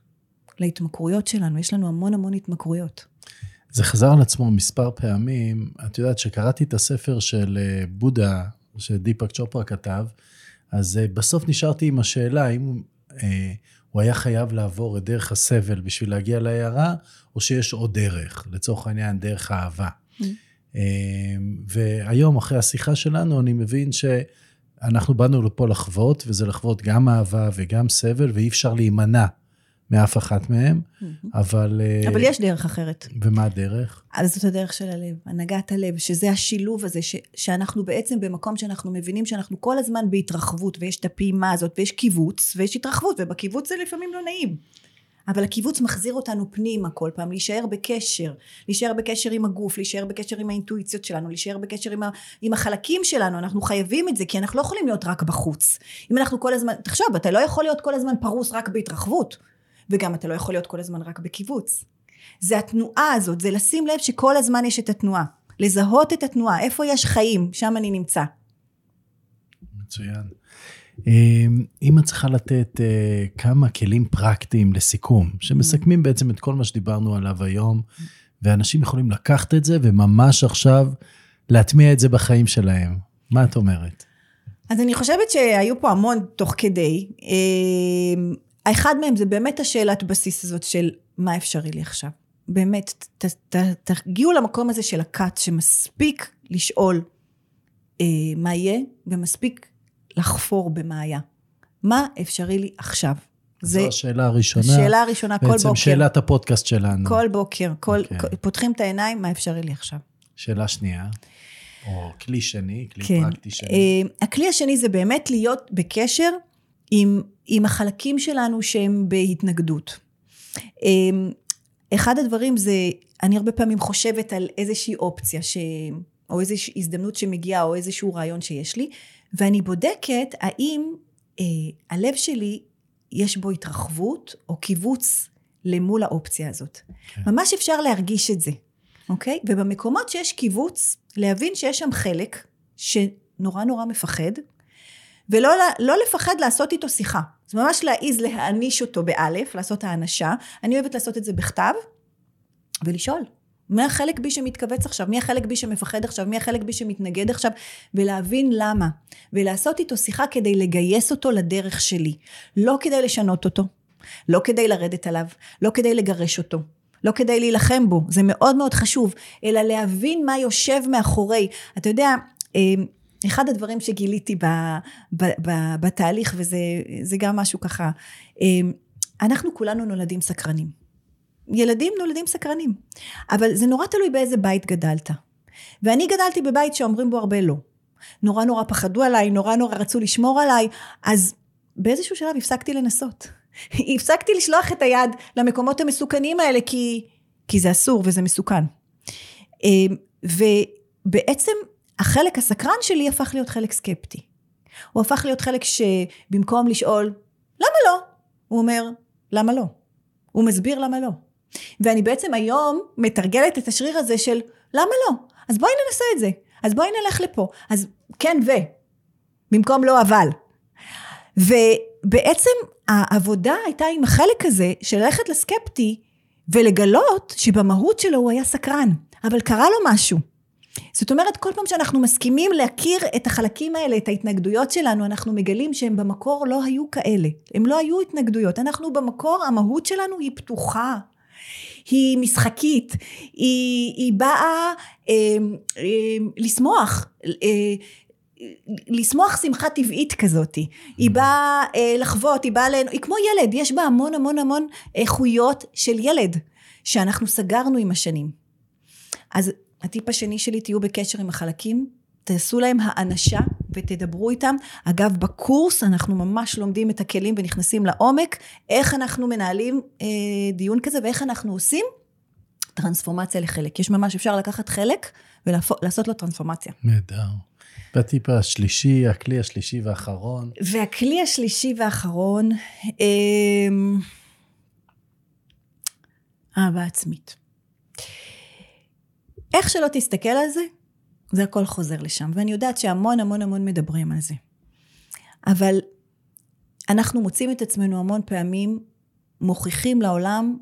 להתמכרויות שלנו. יש לנו המון המון התמכרויות. זה חזר על עצמו מספר פעמים. את יודעת, שקראתי את הספר של אה, בודה, שדיפק צ'ופרה כתב, אז אה, בסוף נשארתי עם השאלה, האם אה, הוא היה חייב לעבור את דרך הסבל בשביל להגיע להערה, או שיש עוד דרך, לצורך העניין, דרך האהבה. Mm. hmm והיום, אחרי השיחה שלנו, אני מבין שאנחנו באנו לפה לחוות, וזה לחוות גם אהבה וגם סבל, ואי אפשר להימנע מאף אחת מהם, mm-hmm. אבל... אה, אבל יש דרך אחרת. ומה הדרך? אז זאת הדרך של הלב, הנהגת הלב, שזה השילוב הזה, ש, שאנחנו בעצם במקום שאנחנו מבינים שאנחנו כל הזמן בהתרחבות, ויש את הפעימה הזאת, ויש קיבוץ, ויש התרחבות, ובקיבוץ זה לפעמים לא נעים. אבל הקיבוץ מחזיר אותנו פנימה כל פעם, להישאר בקשר, להישאר בקשר עם הגוף, להישאר בקשר עם האינטואיציות שלנו, להישאר בקשר עם, ה, עם החלקים שלנו, אנחנו חייבים את זה, כי אנחנו לא יכולים להיות רק בחוץ. אם אנחנו כל הזמן, תחשוב, אתה לא יכול להיות כל הזמן פרוס רק בהתרחבות. וגם אתה לא יכול להיות כל הזמן רק בקיבוץ. זה התנועה הזאת, זה לשים לב שכל הזמן יש את התנועה. לזהות את התנועה, איפה יש חיים, שם אני נמצא. מצוין. אמ, אם את צריכה לתת אה, כמה כלים פרקטיים לסיכום, שמסכמים בעצם את כל מה שדיברנו עליו היום, ואנשים יכולים לקחת את זה וממש עכשיו להטמיע את זה בחיים שלהם, מה את אומרת? אז אני חושבת שהיו פה המון תוך כדי. האחד מהם זה באמת השאלת בסיס הזאת של מה אפשרי לי עכשיו. באמת, ת, ת, תגיעו למקום הזה של הכת, שמספיק לשאול אה, מה יהיה, ומספיק לחפור במה היה. מה אפשרי לי עכשיו? זו השאלה הראשונה. השאלה הראשונה כל בוקר. בעצם שאלת הפודקאסט שלנו. כל בוקר, כל, okay. אוקיי. פותחים את העיניים, מה אפשרי לי עכשיו? שאלה שנייה, או כלי שני, כלי כן. פרקטי שני. Uh, הכלי השני זה באמת להיות בקשר עם, עם החלקים שלנו שהם בהתנגדות. אמ, אחד הדברים זה, אני הרבה פעמים חושבת על איזושהי אופציה ש... או איזושהי הזדמנות שמגיעה או איזשהו רעיון שיש לי, ואני בודקת האם אה, הלב שלי יש בו התרחבות או קיבוץ למול האופציה הזאת. כן. ממש אפשר להרגיש את זה, אוקיי? ובמקומות שיש קיבוץ, להבין שיש שם חלק שנורא נורא מפחד, ולא לא לפחד לעשות איתו שיחה. זה ממש להעיז להעניש אותו באלף, לעשות האנשה. אני אוהבת לעשות את זה בכתב, ולשאול. מי החלק בי שמתכווץ עכשיו? מי החלק בי שמפחד עכשיו? מי החלק בי שמתנגד עכשיו? ולהבין למה. ולעשות איתו שיחה כדי לגייס אותו לדרך שלי. לא כדי לשנות אותו. לא כדי לרדת עליו. לא כדי לגרש אותו. לא כדי להילחם בו. זה מאוד מאוד חשוב. אלא להבין מה יושב מאחורי. אתה יודע, אמ, אחד הדברים שגיליתי ב, ב, ב, בתהליך, וזה גם משהו ככה, אמ, אנחנו כולנו נולדים סקרנים. ילדים נולדים סקרנים. אבל זה נורא תלוי באיזה בית גדלת. ואני גדלתי בבית שאומרים בו הרבה לא. נורא נורא פחדו עליי, נורא נורא רצו לשמור עליי, אז באיזשהו שלב הפסקתי לנסות. <laughs> הפסקתי לשלוח את היד למקומות המסוכנים האלה, כי, כי זה אסור וזה מסוכן. אמ, ובעצם החלק הסקרן שלי הפך להיות חלק סקפטי. הוא הפך להיות חלק שבמקום לשאול, למה לא? הוא אומר, למה לא? הוא מסביר למה לא. ואני בעצם היום מתרגלת את השריר הזה של, למה לא? אז בואי ננסה את זה. אז בואי נלך לפה. אז כן ו. במקום לא אבל. ובעצם העבודה הייתה עם החלק הזה של ללכת לסקפטי ולגלות שבמהות שלו הוא היה סקרן. אבל קרה לו משהו. זאת אומרת, כל פעם שאנחנו מסכימים להכיר את החלקים האלה, את ההתנגדויות שלנו, אנחנו מגלים שהם במקור לא היו כאלה. הם לא היו התנגדויות. אנחנו במקור, המהות שלנו היא פתוחה. היא משחקית, היא, היא באה אה, אה, לשמוח, אה, לשמוח שמחה טבעית כזאת, היא באה אה, לחוות, היא באה, לה... היא כמו ילד, יש בה המון המון המון איכויות של ילד, שאנחנו סגרנו עם השנים. אז הטיפ השני שלי, תהיו בקשר עם החלקים, תעשו להם האנשה ותדברו איתם. אגב, בקורס אנחנו ממש לומדים את הכלים ונכנסים לעומק, איך אנחנו מנהלים אה, דיון כזה ואיך אנחנו עושים טרנספורמציה לחלק. יש ממש, אפשר לקחת חלק ולעשות לו טרנספורמציה. נהדר. והטיפ השלישי, הכלי השלישי והאחרון. והכלי השלישי והאחרון, אה, אהבה עצמית. איך שלא תסתכל על זה, זה הכל חוזר לשם. ואני יודעת שהמון המון המון מדברים על זה. אבל אנחנו מוצאים את עצמנו המון פעמים מוכיחים לעולם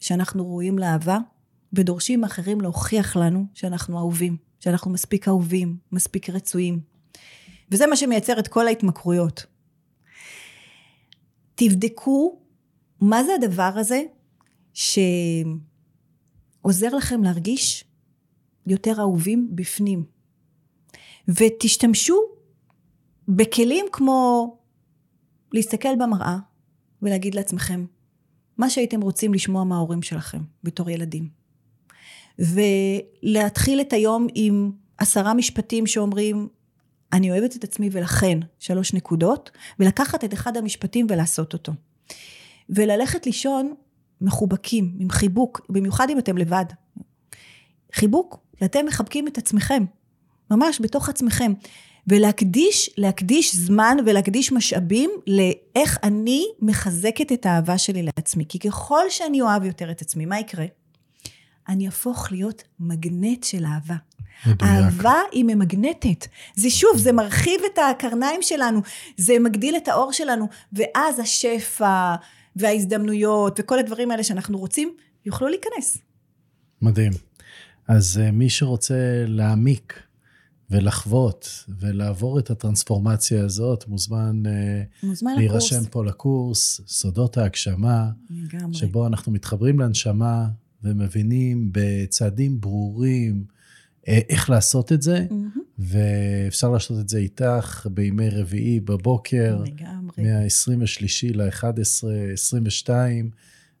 שאנחנו ראויים לאהבה, ודורשים מאחרים להוכיח לנו שאנחנו אהובים, שאנחנו מספיק אהובים, מספיק רצויים. וזה מה שמייצר את כל ההתמכרויות. תבדקו מה זה הדבר הזה שעוזר לכם להרגיש יותר אהובים בפנים. ותשתמשו בכלים כמו להסתכל במראה ולהגיד לעצמכם מה שהייתם רוצים לשמוע מההורים שלכם בתור ילדים. ולהתחיל את היום עם עשרה משפטים שאומרים אני אוהבת את עצמי ולכן שלוש נקודות ולקחת את אחד המשפטים ולעשות אותו. וללכת לישון מחובקים, עם חיבוק, במיוחד אם אתם לבד. חיבוק, ואתם מחבקים את עצמכם, ממש בתוך עצמכם. ולהקדיש, להקדיש זמן ולהקדיש משאבים לאיך אני מחזקת את האהבה שלי לעצמי. כי ככל שאני אוהב יותר את עצמי, מה יקרה? אני אהפוך להיות מגנט של אהבה. מדויק. אהבה היא ממגנטת. זה שוב, זה מרחיב את הקרניים שלנו, זה מגדיל את האור שלנו, ואז השפע וההזדמנויות וכל הדברים האלה שאנחנו רוצים, יוכלו להיכנס. מדהים. אז uh, מי שרוצה להעמיק ולחוות ולעבור את הטרנספורמציה הזאת, מוזמן, uh, מוזמן להירשם לקורס. פה לקורס, סודות ההגשמה, לגמרי. שבו אנחנו מתחברים להנשמה ומבינים בצעדים ברורים uh, איך לעשות את זה, mm-hmm. ואפשר לעשות את זה איתך בימי רביעי בבוקר, לגמרי. מה-23 ל-11, 22.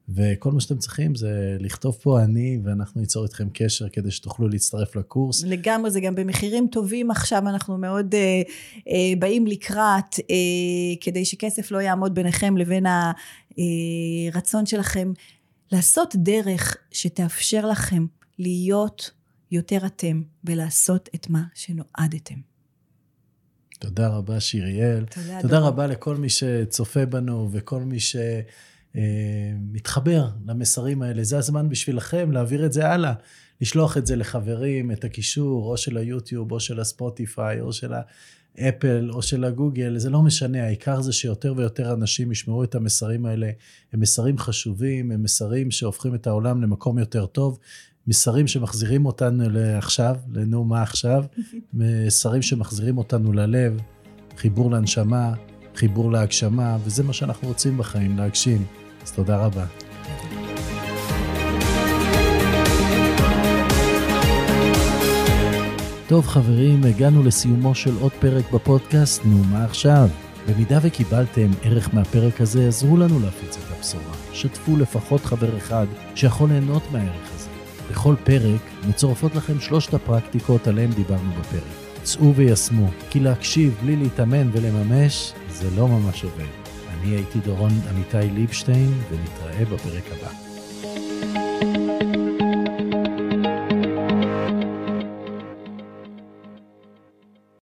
וכל מה שאתם צריכים זה לכתוב פה אני, ואנחנו ניצור איתכם קשר כדי שתוכלו להצטרף לקורס. לגמרי, זה גם במחירים טובים עכשיו, אנחנו מאוד אה, אה, באים לקראת, אה, כדי שכסף לא יעמוד ביניכם לבין הרצון אה, שלכם לעשות דרך שתאפשר לכם להיות יותר אתם, ולעשות את מה שנועדתם. תודה רבה, שיריאל. תודה, תודה רבה לכל מי שצופה בנו וכל מי ש... אה, מתחבר למסרים האלה. זה הזמן בשבילכם להעביר את זה הלאה. לשלוח את זה לחברים, את הקישור, או של היוטיוב, או של הספוטיפיי, או של האפל, או של הגוגל, זה לא משנה, העיקר זה שיותר ויותר אנשים ישמעו את המסרים האלה. הם מסרים חשובים, הם מסרים שהופכים את העולם למקום יותר טוב, מסרים שמחזירים אותנו לעכשיו, לנו מה עכשיו, <laughs> מסרים שמחזירים אותנו ללב, חיבור לנשמה, חיבור להגשמה, וזה מה שאנחנו רוצים בחיים, להגשים. אז תודה רבה. טוב חברים, הגענו לסיומו של עוד פרק בפודקאסט, נו מה עכשיו? במידה וקיבלתם ערך מהפרק הזה, עזרו לנו להפיץ את הבשורה. שתפו לפחות חבר אחד שיכול ליהנות מהערך הזה. בכל פרק מצורפות לכם שלושת הפרקטיקות עליהן דיברנו בפרק. צאו ויישמו, כי להקשיב בלי להתאמן ולממש, זה לא ממש עובד. אני הייתי דורון עמיתי ליבשטיין, ונתראה בפרק הבא.